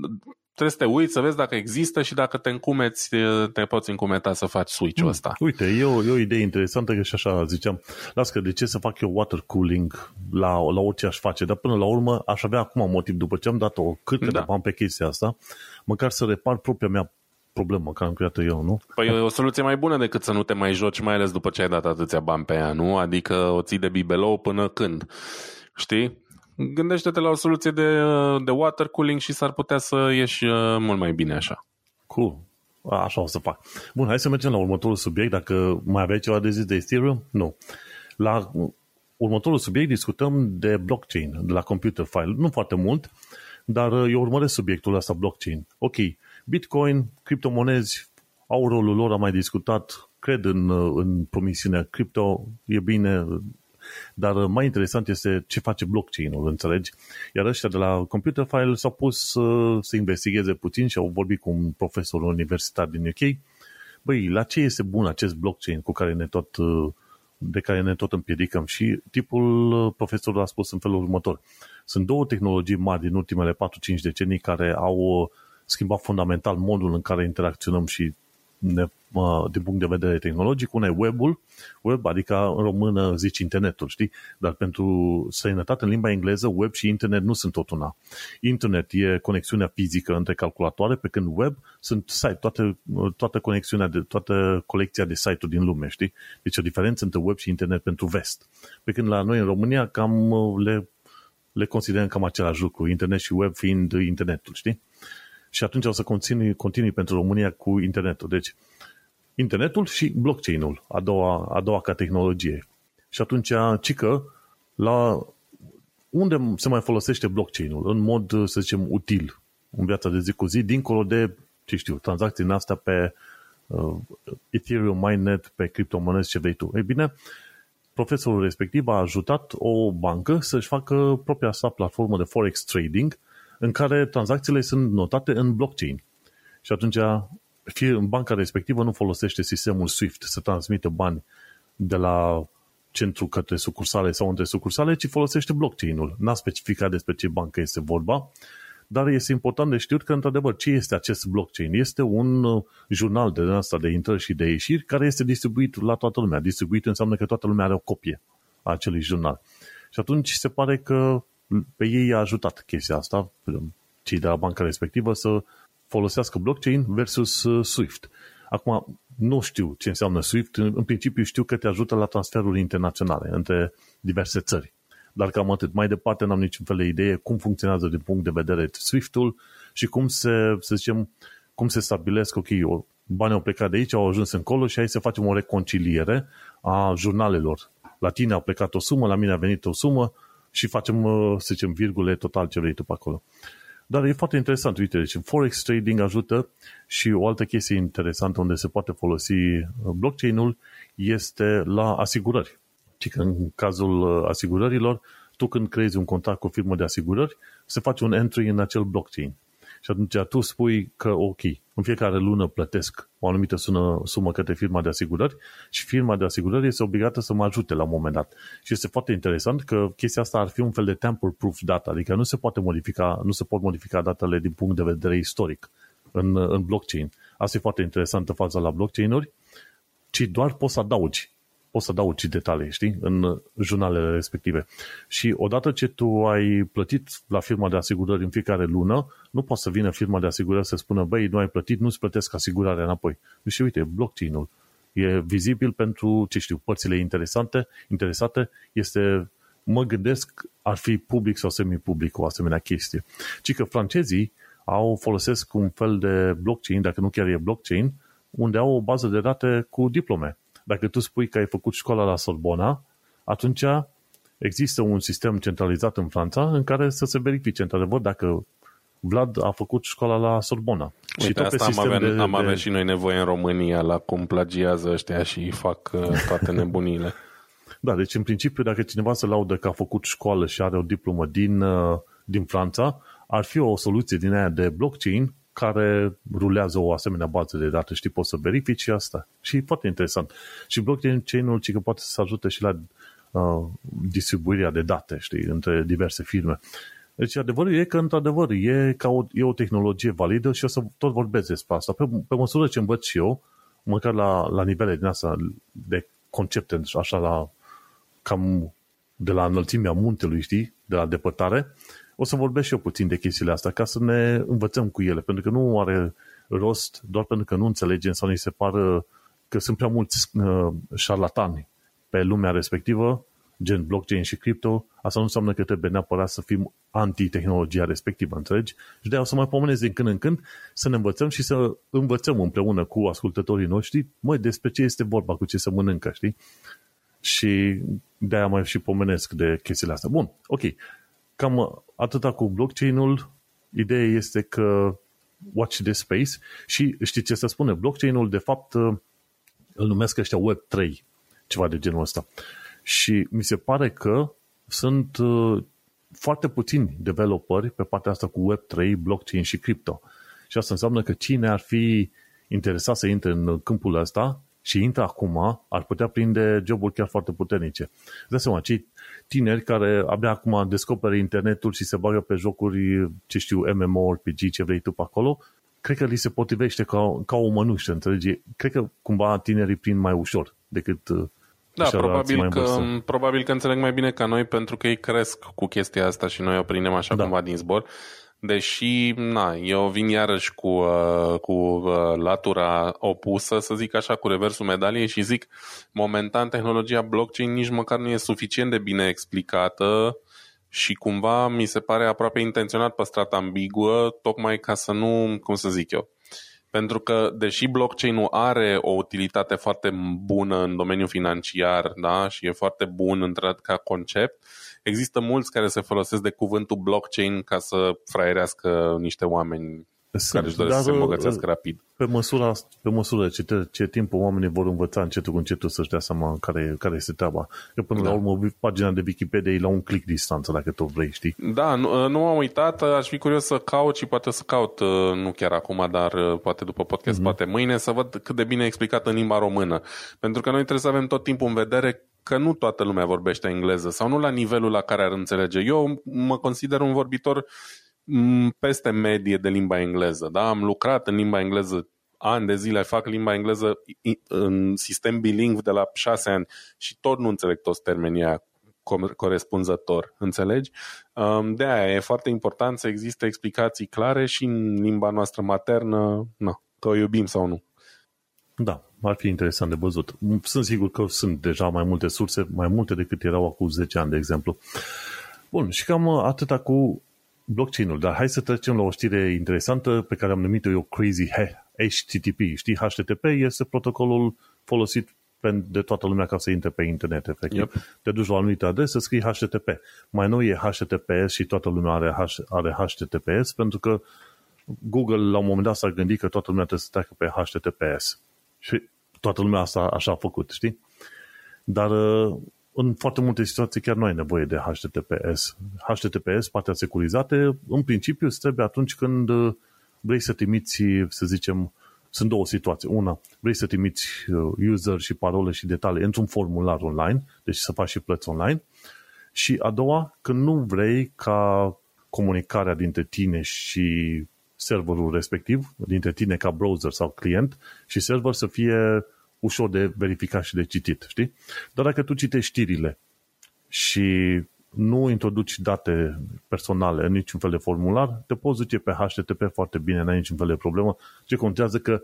trebuie să te uiți să vezi dacă există și dacă te încumeți, te poți încumeta să faci switch-ul hmm. ăsta. Uite, e o, e o idee interesantă că și așa ziceam, las că de ce să fac eu water cooling la, la orice aș face, dar până la urmă aș avea acum motiv, după ce am dat o cât da. de bani pe chestia asta, măcar să repar propria mea problemă care am creat eu, nu? Păi e o soluție mai bună decât să nu te mai joci, mai ales după ce ai dat atâția bani pe ea, nu? Adică o ții de bibelou până când, știi? Gândește-te la o soluție de, de water cooling și s-ar putea să ieși uh, mult mai bine așa. Cool. Așa o să fac. Bun, hai să mergem la următorul subiect. Dacă mai aveai ceva de zis de Ethereum? Nu. La următorul subiect discutăm de blockchain, de la computer file. Nu foarte mult, dar uh, eu urmăresc subiectul ăsta blockchain. Ok, Bitcoin, criptomonezi, au rolul lor, am mai discutat, cred în, în promisiunea cripto, e bine, dar mai interesant este ce face blockchain-ul, înțelegi? Iar ăștia de la Computer File s-au pus uh, să investigheze puțin și au vorbit cu un profesor universitar din UK. Băi, la ce este bun acest blockchain cu care ne tot, uh, de care ne tot împiedicăm? Și tipul uh, profesorul a spus în felul următor. Sunt două tehnologii mari din ultimele 4-5 decenii care au uh, schimbat fundamental modul în care interacționăm și ne, din punct de vedere tehnologic, una e web-ul, web, adică în română zici internetul, știi? Dar pentru străinătate în limba engleză, web și internet nu sunt tot una. Internet e conexiunea fizică între calculatoare, pe când web sunt site, toată, toată conexiunea, de, toată colecția de site-uri din lume, știi? Deci o diferență între web și internet pentru vest. Pe când la noi în România cam le, le considerăm cam același lucru, internet și web fiind internetul, știi? Și atunci o să continui, continui pentru România cu internetul. Deci, internetul și blockchain-ul, a doua, a doua ca tehnologie. Și atunci, cică, la unde se mai folosește blockchain-ul în mod, să zicem, util în viața de zi cu zi, dincolo de, ce știu, tranzacții în astea pe uh, Ethereum, Mainnet, pe criptomonezi, ce vrei tu. Ei bine, profesorul respectiv a ajutat o bancă să-și facă propria sa platformă de forex trading în care tranzacțiile sunt notate în blockchain. Și atunci fie în banca respectivă nu folosește sistemul SWIFT să transmită bani de la centru către sucursale sau între sucursale, ci folosește blockchain-ul. N-a specificat despre ce bancă este vorba, dar este important de știut că, într-adevăr, ce este acest blockchain? Este un uh, jurnal de asta de intrări și de ieșiri care este distribuit la toată lumea. Distribuit înseamnă că toată lumea are o copie a acelui jurnal. Și atunci se pare că pe ei a ajutat chestia asta, cei de la banca respectivă, să folosească blockchain versus uh, SWIFT. Acum, nu știu ce înseamnă SWIFT, în principiu știu că te ajută la transferuri internaționale între diverse țări. Dar cam atât. Mai departe n-am niciun fel de idee cum funcționează din punct de vedere SWIFT-ul și cum se, să zicem, cum se stabilesc, ok, banii au plecat de aici, au ajuns încolo și hai să facem o reconciliere a jurnalelor. La tine a plecat o sumă, la mine a venit o sumă, și facem, uh, să zicem, virgule total ce vrei tu pe acolo. Dar e foarte interesant, uite, deci Forex trading ajută și o altă chestie interesantă unde se poate folosi uh, blockchain-ul este la asigurări. Și că în cazul uh, asigurărilor, tu când creezi un contract cu o firmă de asigurări, se face un entry în acel blockchain. Și atunci tu spui că ok, în fiecare lună plătesc o anumită sumă, sumă către firma de asigurări și firma de asigurări este obligată să mă ajute la un moment dat. Și este foarte interesant că chestia asta ar fi un fel de tamper-proof data, adică nu se poate modifica, nu se pot modifica datele din punct de vedere istoric în, în blockchain. Asta e foarte interesantă faza la blockchain-uri, ci doar poți să adaugi poți să adaugi detalii, știi, în jurnalele respective. Și odată ce tu ai plătit la firma de asigurări în fiecare lună, nu poate să vină firma de asigurări să spună, băi, nu ai plătit, nu-ți plătesc asigurarea înapoi. Și uite, blockchain-ul e vizibil pentru, ce știu, părțile interesante, interesate, este, mă gândesc, ar fi public sau semi-public o asemenea chestie. Ci că francezii au folosesc un fel de blockchain, dacă nu chiar e blockchain, unde au o bază de date cu diplome. Dacă tu spui că ai făcut școala la Sorbona, atunci există un sistem centralizat în Franța în care să se verifice într-adevăr dacă Vlad a făcut școala la Sorbona. Uite, și tot asta pe am, avea, de, am avea de... și noi nevoie în România la cum plagiază ăștia și fac uh, toate nebunile. da, deci în principiu dacă cineva se laudă că a făcut școală și are o diplomă din, uh, din Franța, ar fi o soluție din aia de blockchain care rulează o asemenea bază de date. Știi, poți să verifici și asta. Și e foarte interesant. Și blockchain-ul ci că poate să ajute și la uh, distribuirea de date, știi, între diverse firme. Deci adevărul e că, într-adevăr, e, ca o, e o tehnologie validă și o să tot vorbesc despre asta. Pe, pe măsură ce învăț și eu, măcar la, la nivele din asta de concepte, așa la cam de la înălțimea muntelui, știi, de la depărtare, o să vorbesc și eu puțin de chestiile astea ca să ne învățăm cu ele, pentru că nu are rost doar pentru că nu înțelegem sau ni se pară că sunt prea mulți uh, șarlatani pe lumea respectivă, gen blockchain și crypto, asta nu înseamnă că trebuie neapărat să fim anti-tehnologia respectivă, înțelegi? Și de-aia o să mai pomenez din când în când să ne învățăm și să învățăm împreună cu ascultătorii noștri, măi, despre ce este vorba, cu ce se mănâncă, știi? Și de-aia mai și pomenesc de chestiile astea. Bun, ok. Cam atâta cu blockchain-ul. Ideea este că watch this space și știi ce se spune? Blockchain-ul, de fapt, îl numesc ăștia Web3, ceva de genul ăsta. Și mi se pare că sunt uh, foarte puțini developeri pe partea asta cu Web3, blockchain și crypto. Și asta înseamnă că cine ar fi interesat să intre în câmpul ăsta și intră acum, ar putea prinde joburi chiar foarte puternice. Îți dai seama, cei tineri care abia acum descoperă internetul și se bagă pe jocuri, ce știu, MMORPG, ce vrei tu pe acolo, cred că li se potrivește ca, ca o mănușă, înțelegi? Cred că cumva tinerii prind mai ușor decât uh, da, probabil că, probabil că înțeleg mai bine ca noi pentru că ei cresc cu chestia asta și noi o prindem așa da. cumva din zbor. Deși, na, eu vin iarăși cu, uh, cu uh, latura opusă, să zic așa, cu reversul medaliei și zic, momentan tehnologia blockchain nici măcar nu e suficient de bine explicată și cumva mi se pare aproape intenționat păstrat ambiguă, tocmai ca să nu, cum să zic eu, pentru că, deși blockchain-ul are o utilitate foarte bună în domeniul financiar da, și e foarte bun într ca concept, există mulți care se folosesc de cuvântul blockchain ca să fraierească niște oameni sunt, care își doresc să se îmbogățească rapid. Pe măsura, pe măsură ce, te, ce timp oamenii vor învăța încetul cu încetul să-și dea seama care, care este treaba. Că până da. la urmă pagina de Wikipedia e la un click distanță, dacă tot vrei, știi? Da, nu, nu am uitat, aș fi curios să caut și poate să caut, uh, nu chiar acum, dar uh, poate după podcast, mm-hmm. poate mâine, să văd cât de bine e explicat în limba română. Pentru că noi trebuie să avem tot timpul în vedere că nu toată lumea vorbește engleză sau nu la nivelul la care ar înțelege. Eu mă consider un vorbitor peste medie de limba engleză. Da? Am lucrat în limba engleză ani de zile, fac limba engleză în sistem bilingv de la șase ani și tot nu înțeleg toți termenii aia corespunzător, înțelegi? Um, de aia e foarte important să existe explicații clare și în limba noastră maternă, na, că o iubim sau nu. Da, ar fi interesant de văzut. Sunt sigur că sunt deja mai multe surse, mai multe decât erau acum 10 ani, de exemplu. Bun, și cam atâta cu blockchain-ul, dar hai să trecem la o știre interesantă pe care am numit-o eu Crazy HTTP. Știi, HTTP este protocolul folosit de toată lumea ca să intre pe internet, efectiv. Yep. Te duci la o anumită adresă, scrii HTTP. Mai nou e HTTPS și toată lumea are, H, are HTTPS pentru că Google la un moment dat s-a gândit că toată lumea trebuie să treacă pe HTTPS. Și toată lumea asta așa a făcut, știi? Dar în foarte multe situații chiar nu ai nevoie de HTTPS. HTTPS, partea securizată, în principiu îți trebuie atunci când uh, vrei să trimiți, să zicem, sunt două situații. Una, vrei să trimiți uh, user și parole și detalii într-un formular online, deci să faci și plăți online. Și a doua, când nu vrei ca comunicarea dintre tine și serverul respectiv, dintre tine ca browser sau client și server să fie ușor de verificat și de citit, știi? Dar dacă tu citești știrile și nu introduci date personale în niciun fel de formular, te poți duce pe HTTP foarte bine, n-ai niciun fel de problemă. Ce contează că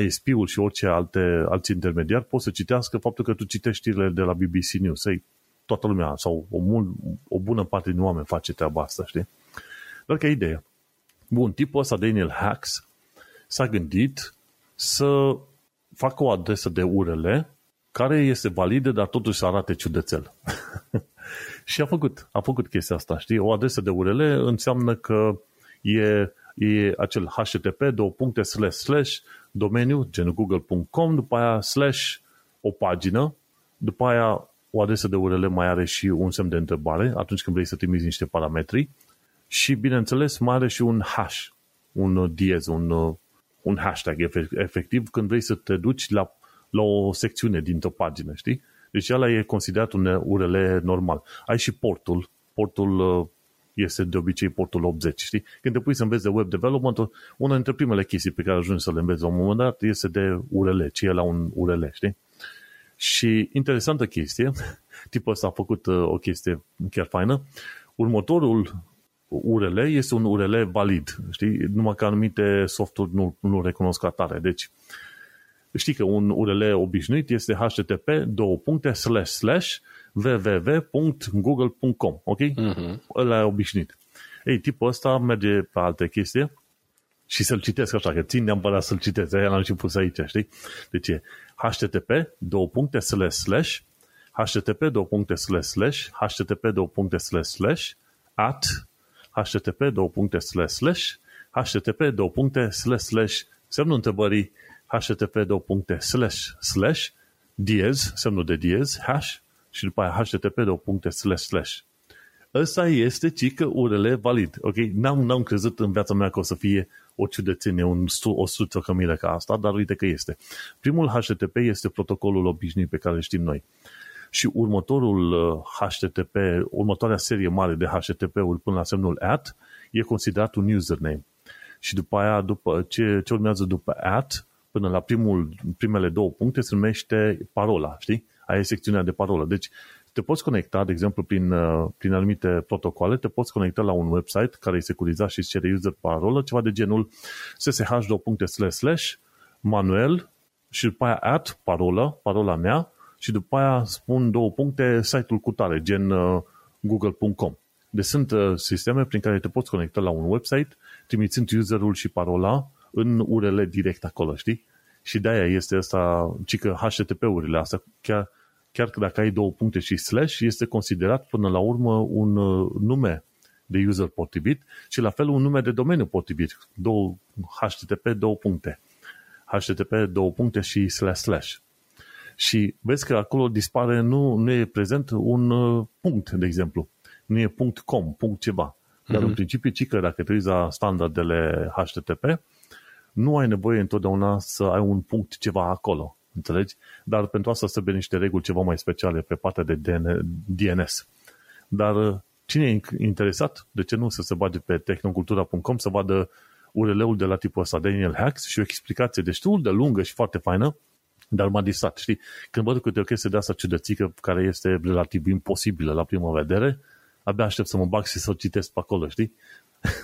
ISP-ul și orice alte, alți intermediari pot să citească faptul că tu citești știrile de la BBC News. Sei, toată lumea sau o, mul, o bună parte din oameni face treaba asta, știi? Doar că ideea. Bun, tipul ăsta, Daniel Hacks, s-a gândit să facă o adresă de URL care este validă, dar totuși să arate ciudățel. și a făcut, a făcut chestia asta, știi? O adresă de URL înseamnă că e, e acel HTTP, două puncte, slash, slash, domeniu, gen google.com, după aia slash o pagină, după aia o adresă de URL mai are și un semn de întrebare atunci când vrei să trimiți niște parametri și, bineînțeles, mai are și un hash, un diez, un un hashtag efectiv când vrei să te duci la, la o secțiune dintr-o pagină, știi? Deci ăla e considerat un URL normal. Ai și portul. Portul uh, este de obicei portul 80, știi? Când te pui să înveți de web development, una dintre primele chestii pe care ajungi să le înveți la un moment dat este de URL, ce e la un URL, știi? Și interesantă chestie, tipul ăsta a făcut uh, o chestie chiar faină. Următorul URL este un URL valid, știi? Numai că anumite softuri nu, nu recunosc ca tare. Deci, știi că un URL obișnuit este http două puncte slash slash www.google.com, ok? Uh-huh. Ăla e obișnuit. Ei, tipul ăsta merge pe alte chestii și să-l citesc așa, că țin neapărat să-l citesc, aia l-am și pus aici, știi? Deci e http două puncte slash slash http două puncte slash slash http două puncte slash slash at http slash http slash semnul întrebării http slash slash diez, semnul de diez, hash, și după aia http slash slash. Ăsta este cică URL valid. Ok? N-am, n-am crezut în viața mea că o să fie o ciudățenie, un, o suță cămilă ca asta, dar uite că este. Primul HTTP este protocolul obișnuit pe care îl știm noi. Și următorul HTTP, uh, următoarea serie mare de HTTP-uri până la semnul at, e considerat un username. Și după aia, după ce, ce urmează după at, până la primul, primele două puncte, se numește parola, știi? Aia e secțiunea de parolă. Deci, te poți conecta, de exemplu, prin, uh, prin anumite protocoale, te poți conecta la un website care e securizat și îți cere user parolă, ceva de genul ssh manuel și după aia at parolă, parola mea și după aia spun două puncte site-ul cu tare, gen uh, google.com. Deci sunt uh, sisteme prin care te poți conecta la un website, trimițând userul și parola în URL direct acolo, știi? Și de-aia este asta, ci că HTTP-urile astea, chiar, chiar că dacă ai două puncte și slash, este considerat până la urmă un uh, nume de user potrivit și la fel un nume de domeniu potrivit. Două, HTTP, două puncte. HTTP, două puncte și slash slash. Și vezi că acolo dispare, nu, nu e prezent un uh, punct, de exemplu. Nu e punct .com, punct ceva. Dar mm-hmm. în principiu, ci că dacă te uiți la standardele HTTP, nu ai nevoie întotdeauna să ai un punct ceva acolo. Înțelegi? Dar pentru asta trebuie niște reguli ceva mai speciale pe partea de DNS. Dar uh, cine e interesat, de ce nu să se bage pe tehnocultura.com să vadă URL-ul de la tipul ăsta, Daniel Hacks, și o explicație destul de lungă și foarte faină, dar m-a distrat, știi? Când văd câte o chestie de asta ciudățică care este relativ imposibilă la prima vedere, abia aștept să mă bag și să o citesc pe acolo, știi?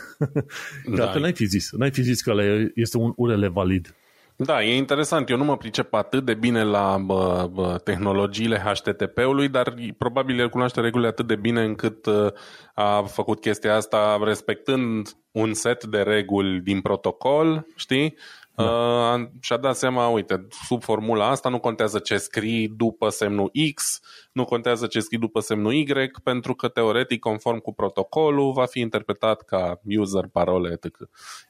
Dar da. n-ai fi zis, n-ai fi zis că este un URL valid. Da, e interesant. Eu nu mă pricep atât de bine la bă, bă, tehnologiile HTTP-ului, dar probabil el cunoaște regulile atât de bine încât uh, a făcut chestia asta respectând un set de reguli din protocol, știi? Da. Uh, și-a dat seama, uite, sub formula asta nu contează ce scrii după semnul X, nu contează ce scrii după semnul Y, pentru că teoretic, conform cu protocolul, va fi interpretat ca user, parole, etc.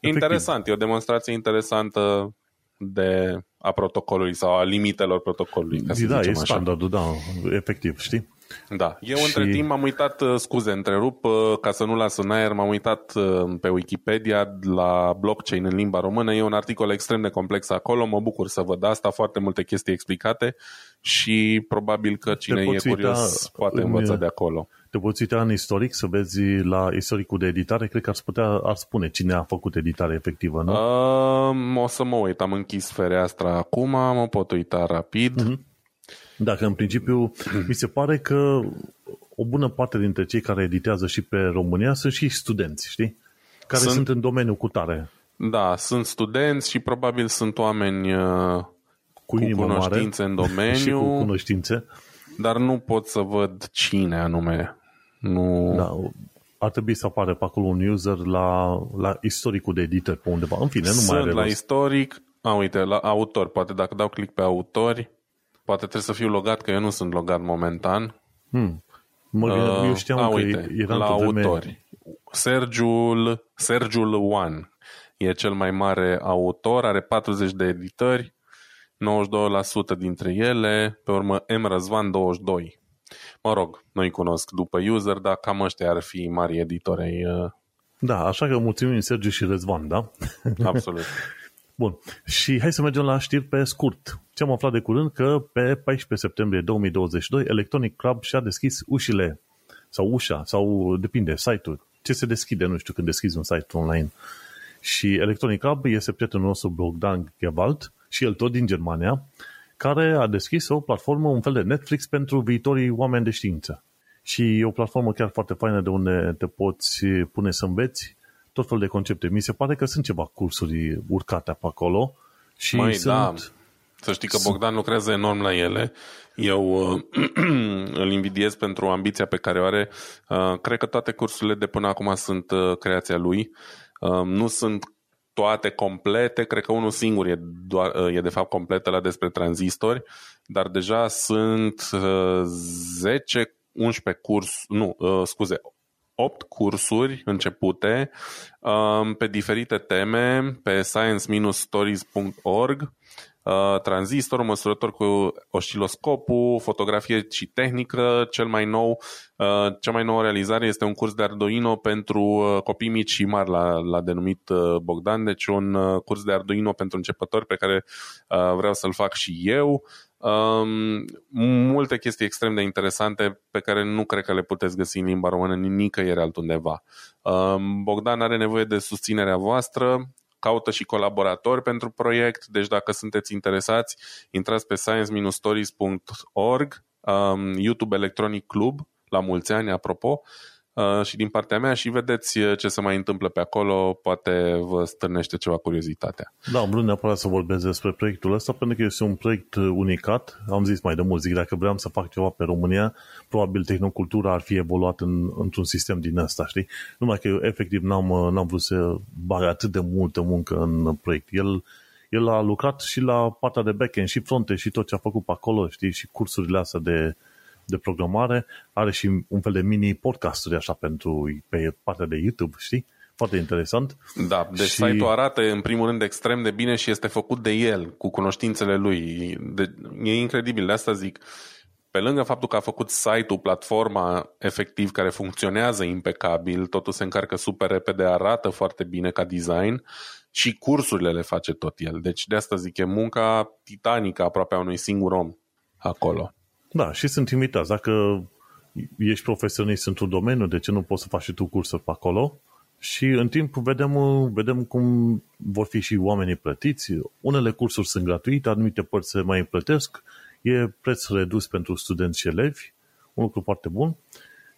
Interesant, e o demonstrație interesantă de a protocolului sau a limitelor protocolului. Ca să da, e așa. standardul, da, efectiv, știi? Da. Eu și... între timp m-am uitat, uh, scuze, întrerup, uh, ca să nu las în aer, m-am uitat uh, pe Wikipedia la blockchain în limba română. E un articol extrem de complex acolo, mă bucur să văd asta, foarte multe chestii explicate și probabil că cine e curios poate învăța de acolo. Te poți uita în istoric să vezi la istoricul de editare, cred că ar putea ar spune cine a făcut editare efectivă, nu? Uh, o să mă uit, am închis fereastra acum, mă pot uita rapid. Uh-huh. Dacă în principiu mi se pare că o bună parte dintre cei care editează și pe România sunt și studenți, știi? Care sunt, sunt în domeniul cu tare. Da, sunt studenți și probabil sunt oameni uh, cu, cu cunoștințe mare, în domeniu. și cu cunoștințe. Dar nu pot să văd cine anume. Nu... Da, ar trebui să apară pe acolo un user la, la istoricul de editor pe undeva. În fine, nu Sunt mai are la rost. istoric, a, uite, la autor, poate dacă dau click pe autori, Poate trebuie să fiu logat, că eu nu sunt logat momentan. Hmm. Mă, uh, eu știam a, că uite, era la vreme... autori. Sergiul, Sergiul One e cel mai mare autor, are 40 de editări, 92% dintre ele, pe urmă M. Răzvan 22. Mă rog, nu-i cunosc după user, dar cam ăștia ar fi mari editori ai... Uh... Da, așa că mulțumim Sergiu și Răzvan, da? Absolut. Bun. Și hai să mergem la știri pe scurt. Ce am aflat de curând că pe 14 septembrie 2022 Electronic Club și-a deschis ușile sau ușa, sau depinde, site-ul. Ce se deschide, nu știu, când deschizi un site online. Și Electronic Club este prietenul nostru Bogdan Gewalt și el tot din Germania, care a deschis o platformă, un fel de Netflix pentru viitorii oameni de știință. Și e o platformă chiar foarte faină de unde te poți pune să înveți tot felul de concepte. Mi se pare că sunt ceva cursuri urcate pe acolo și Mai, sunt... Da. Să știi că Bogdan lucrează enorm la ele. Eu uh, îl invidiez pentru ambiția pe care o are. Uh, cred că toate cursurile de până acum sunt uh, creația lui. Uh, nu sunt toate complete, cred că unul singur e, doar, uh, e de fapt complet la despre tranzistori, dar deja sunt uh, 10 11 curs, nu, uh, scuze, 8 cursuri începute um, pe diferite teme pe science-stories.org uh, tranzistor, măsurător cu osciloscopul, fotografie și tehnică, cel mai nou, uh, cea mai nouă realizare este un curs de Arduino pentru uh, copii mici și mari, l-a, l-a denumit uh, Bogdan, deci un uh, curs de Arduino pentru începători pe care uh, vreau să-l fac și eu. Um, multe chestii extrem de interesante pe care nu cred că le puteți găsi în limba română nicăieri altundeva. Um, Bogdan are nevoie de susținerea voastră, caută și colaboratori pentru proiect, deci dacă sunteți interesați, intrați pe science-stories.org, um, YouTube Electronic Club, la mulți ani, apropo, Uh, și din partea mea și vedeți uh, ce se mai întâmplă pe acolo, poate vă stârnește ceva curiozitatea. Da, am vrut neapărat să vorbesc despre proiectul ăsta pentru că este un proiect uh, unicat. Am zis mai de mult, zic, dacă vreau să fac ceva pe România, probabil tehnocultura ar fi evoluat în, într-un sistem din ăsta, știi? Numai că eu efectiv n-am, n-am vrut să bag atât de multă muncă în proiect. El el a lucrat și la partea de backend și fronte și tot ce a făcut pe acolo, știi, și cursurile astea de, de programare, are și un fel de mini podcasturi așa pentru pe partea de YouTube, știi? Foarte interesant. Da, deci și... site-ul arată în primul rând extrem de bine și este făcut de el, cu cunoștințele lui. De, e incredibil, de asta zic. Pe lângă faptul că a făcut site-ul, platforma efectiv care funcționează impecabil, totul se încarcă super repede, arată foarte bine ca design și cursurile le face tot el. Deci de asta zic, e munca titanică aproape a unui singur om acolo. Da, și sunt invitați. Dacă ești profesionist într-un domeniu, de ce nu poți să faci și tu cursuri pe acolo? Și în timp vedem, vedem cum vor fi și oamenii plătiți. Unele cursuri sunt gratuite, anumite părți se mai plătesc. E preț redus pentru studenți și elevi, un lucru foarte bun.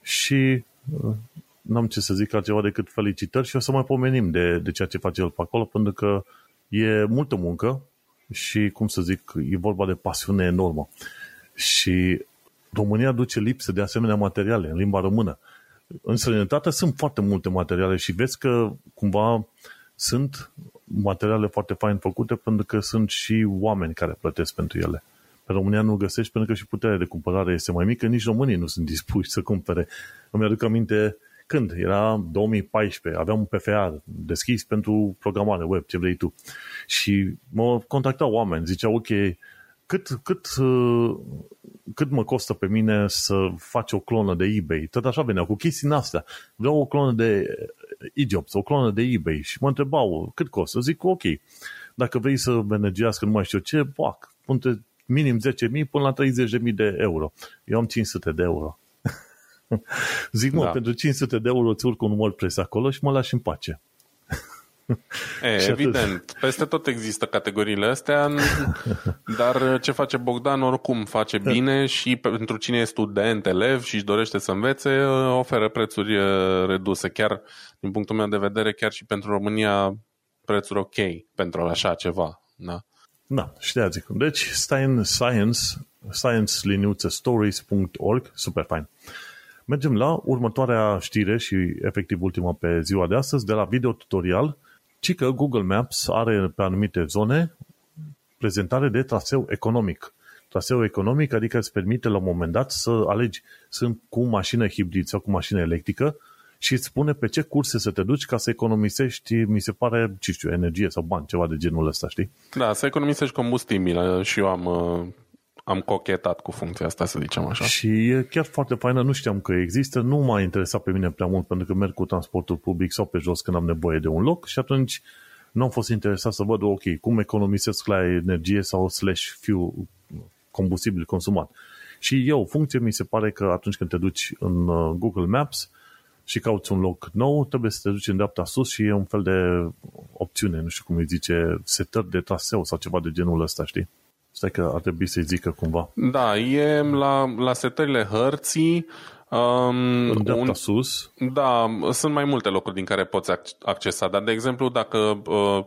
Și uh, n-am ce să zic altceva decât felicitări și o să mai pomenim de, de ceea ce face el pe acolo, pentru că e multă muncă și, cum să zic, e vorba de pasiune enormă. Și România duce lipsă de asemenea materiale în limba română. În străinătate sunt foarte multe materiale și vezi că cumva sunt materiale foarte fain făcute pentru că sunt și oameni care plătesc pentru ele. Pe România nu găsești pentru că și puterea de cumpărare este mai mică, nici românii nu sunt dispuși să cumpere. Îmi aduc aminte când? Era 2014, aveam un PFA deschis pentru programare web, ce vrei tu. Și mă contactau oameni, ziceau, ok, cât, cât, uh, cât mă costă pe mine să faci o clonă de eBay? Tot așa veneau cu chestii în astea. Vreau o clonă de eJobs, o clonă de eBay și mă întrebau cât costă. Zic, ok, dacă vrei să managească nu mai știu ce, pac, punte minim 10.000 până la 30.000 de euro. Eu am 500 de euro. Zic, mă, da. pentru 500 de euro îți urc un WordPress acolo și mă lași în pace. E, evident, atât. peste tot există categoriile astea, dar ce face Bogdan oricum face da. bine și pentru cine e student, elev și își dorește să învețe, oferă prețuri reduse. Chiar, din punctul meu de vedere, chiar și pentru România, prețuri ok pentru așa ceva. Da, da știa zic. Deci, stai în science, science-stories.org, super fain. Mergem la următoarea știre și efectiv ultima pe ziua de astăzi, de la video tutorial ci că Google Maps are pe anumite zone prezentare de traseu economic. Traseu economic, adică îți permite la un moment dat să alegi sunt cu mașină hibrid sau cu mașină electrică și îți spune pe ce curse să te duci ca să economisești, mi se pare, ce știu, energie sau bani, ceva de genul ăsta, știi? Da, să economisești combustibil și eu am uh, am cochetat cu funcția asta, să zicem așa. Și e chiar foarte faină, nu știam că există, nu m-a interesat pe mine prea mult pentru că merg cu transportul public sau pe jos când am nevoie de un loc și atunci nu am fost interesat să văd, ok, cum economisesc la energie sau slash fuel combustibil consumat. Și eu, funcție mi se pare că atunci când te duci în uh, Google Maps și cauți un loc nou, trebuie să te duci în dreapta sus și e un fel de opțiune, nu știu cum îi zice, setări de traseu sau ceva de genul ăsta, știi? Stai că ar trebui să-i zică cumva. Da, e la, la setările hărții. Um, în dreapta un, sus. Da, sunt mai multe locuri din care poți accesa, dar de exemplu dacă uh,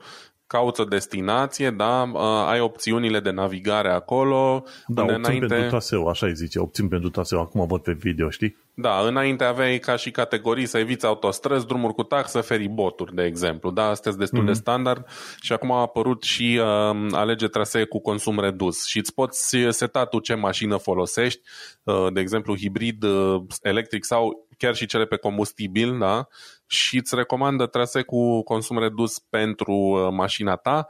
cauți o destinație, da, uh, ai opțiunile de navigare acolo. Da, opțiuni înainte... pentru traseu, așa îi zice, opțiuni pentru traseu, acum văd pe video, știi? Da, înainte aveai ca și categorii să eviți autostrăzi, drumuri cu taxă, feriboturi, de exemplu. Da, astea sunt destul mm-hmm. de mhm. standard și acum a apărut și uh, alege trasee cu consum redus și îți poți seta tu ce mașină folosești, uh, de exemplu hibrid, uh, electric sau chiar și cele pe combustibil, da? Și îți recomandă trasee cu consum redus pentru uh, mașina ta,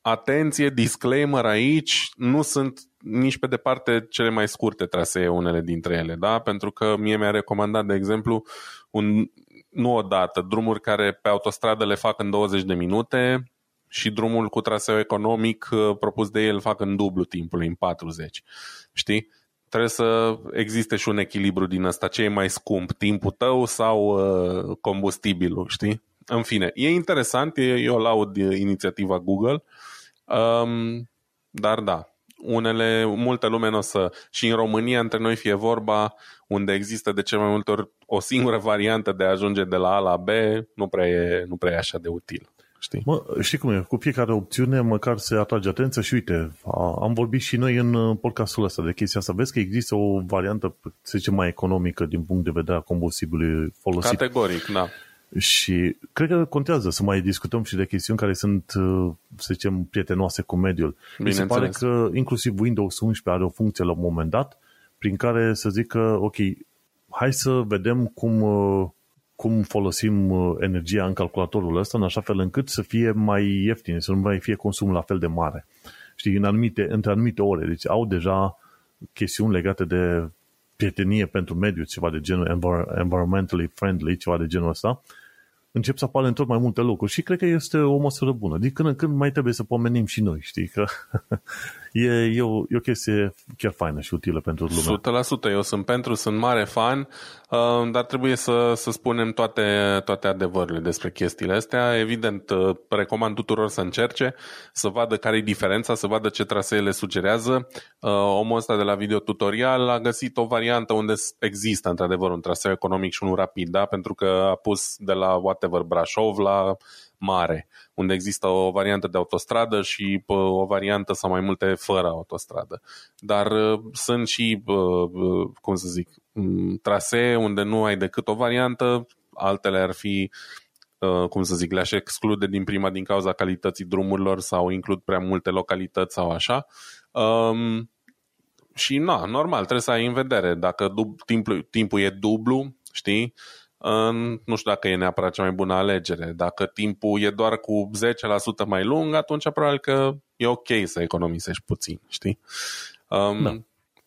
atenție, disclaimer aici, nu sunt nici pe departe cele mai scurte trasee unele dintre ele, da? Pentru că mie mi-a recomandat, de exemplu, un, nu odată, drumuri care pe autostradă le fac în 20 de minute și drumul cu traseu economic uh, propus de el fac în dublu timpul, în 40. Știi? Trebuie să existe și un echilibru din ăsta. Ce e mai scump, timpul tău sau uh, combustibilul, știi? În fine, e interesant, eu laud inițiativa Google, um, dar da, unele, multe lume nu o să, și în România între noi fie vorba, unde există de ce mai multe ori o singură variantă de a ajunge de la A la B, nu prea e, nu prea e așa de util. Știi? Mă, știi cum e? Cu fiecare opțiune măcar se atrage atenția și uite, a, am vorbit și noi în uh, podcastul ăsta de chestia asta. Vezi că există o variantă, să zicem, mai economică din punct de vedere a combustibilului folosit. Categoric, da. Și cred că contează să mai discutăm și de chestiuni care sunt, uh, să zicem, prietenoase cu mediul. Mi se pare că inclusiv Windows 11 are o funcție la un moment dat prin care să zică, ok, hai să vedem cum, uh, cum folosim uh, energia în calculatorul ăsta în așa fel încât să fie mai ieftin, să nu mai fie consumul la fel de mare. Știi, în anumite, între anumite ore. Deci au deja chestiuni legate de prietenie pentru mediu, ceva de genul environmentally friendly, ceva de genul ăsta, încep să apară în tot mai multe locuri și cred că este o măsură bună. Din când în când mai trebuie să pomenim și noi, știi, că e, e, o, e o chestie chiar faină și utilă pentru lumea. 100%, eu sunt pentru, sunt mare fan, uh, dar trebuie să, să spunem toate, toate adevărurile despre chestiile astea. Evident, uh, recomand tuturor să încerce, să vadă care e diferența, să vadă ce trasee le sugerează. Uh, omul ăsta de la videotutorial a găsit o variantă unde există într-adevăr un traseu economic și unul rapid, da? pentru că a pus de la whatever Brașov la mare, unde există o variantă de autostradă și o variantă sau mai multe fără autostradă. Dar uh, sunt și, uh, cum să zic, trasee unde nu ai decât o variantă, altele ar fi uh, cum să zic, le-aș exclude din prima din cauza calității drumurilor sau includ prea multe localități sau așa. Um, și na, normal, trebuie să ai în vedere. Dacă dub, timpul, timpul e dublu, știi, nu știu dacă e neapărat cea mai bună alegere. Dacă timpul e doar cu 10% mai lung, atunci probabil că e ok să economisești puțin, știi? Um, da.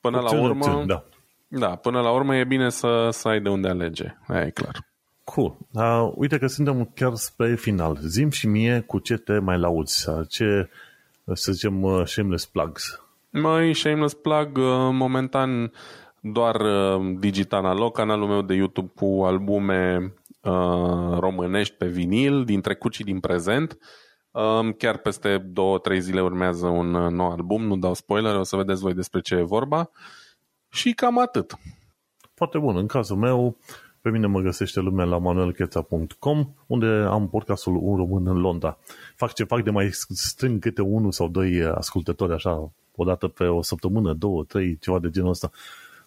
Până opțiune, la urmă, opțiune, da. da, până la urmă e bine să, să ai de unde alege. Aia e clar. Cool. Uh, uite că suntem chiar spre final. Zim și mie cu ce te mai lauzi, ce, să zicem, uh, shameless plugs. Mai shameless plug, uh, momentan doar uh, digital analog, canalul meu de YouTube cu albume uh, românești pe vinil, din trecut și din prezent. Um, chiar peste două, trei zile urmează un uh, nou album, nu dau spoiler, o să vedeți voi despre ce e vorba. Și cam atât. Foarte bun. În cazul meu, pe mine mă găsește lumea la manuelcheța.com, unde am podcastul Un Român în Londra. Fac ce fac de mai strâng câte unul sau doi ascultători, așa, o dată pe o săptămână, două, trei, ceva de genul ăsta.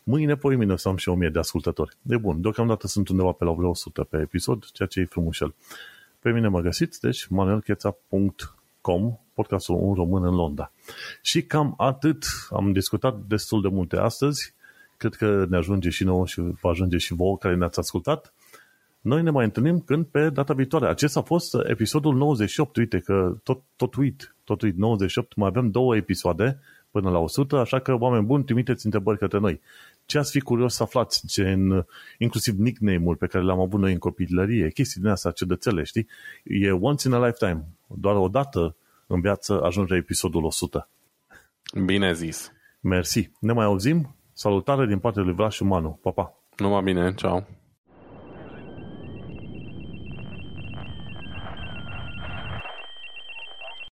Mâine, poi mine o să am și 1000 de ascultători. De bun, deocamdată sunt undeva pe la vreo 100 pe episod, ceea ce e frumușel. Pe mine mă găsiți, deci manuelcheța.com, podcastul Un Român în Londra. Și cam atât. Am discutat destul de multe astăzi. Cred că ne ajunge și nouă și va ajunge și vouă care ne-ați ascultat. Noi ne mai întâlnim când pe data viitoare. Acesta a fost episodul 98. Uite că tot, tot uit, tot uit, 98. Mai avem două episoade până la 100, așa că, oameni buni, trimiteți întrebări către noi ce ați fi curios să aflați, gen, inclusiv nickname-ul pe care l-am avut noi în copilărie, chestii din asta, cedățele, știi? E once in a lifetime. Doar o dată în viață ajunge episodul 100. Bine zis. Mersi. Ne mai auzim? Salutare din partea lui Vlad și Manu. Pa, pa. Numai bine. Ciao.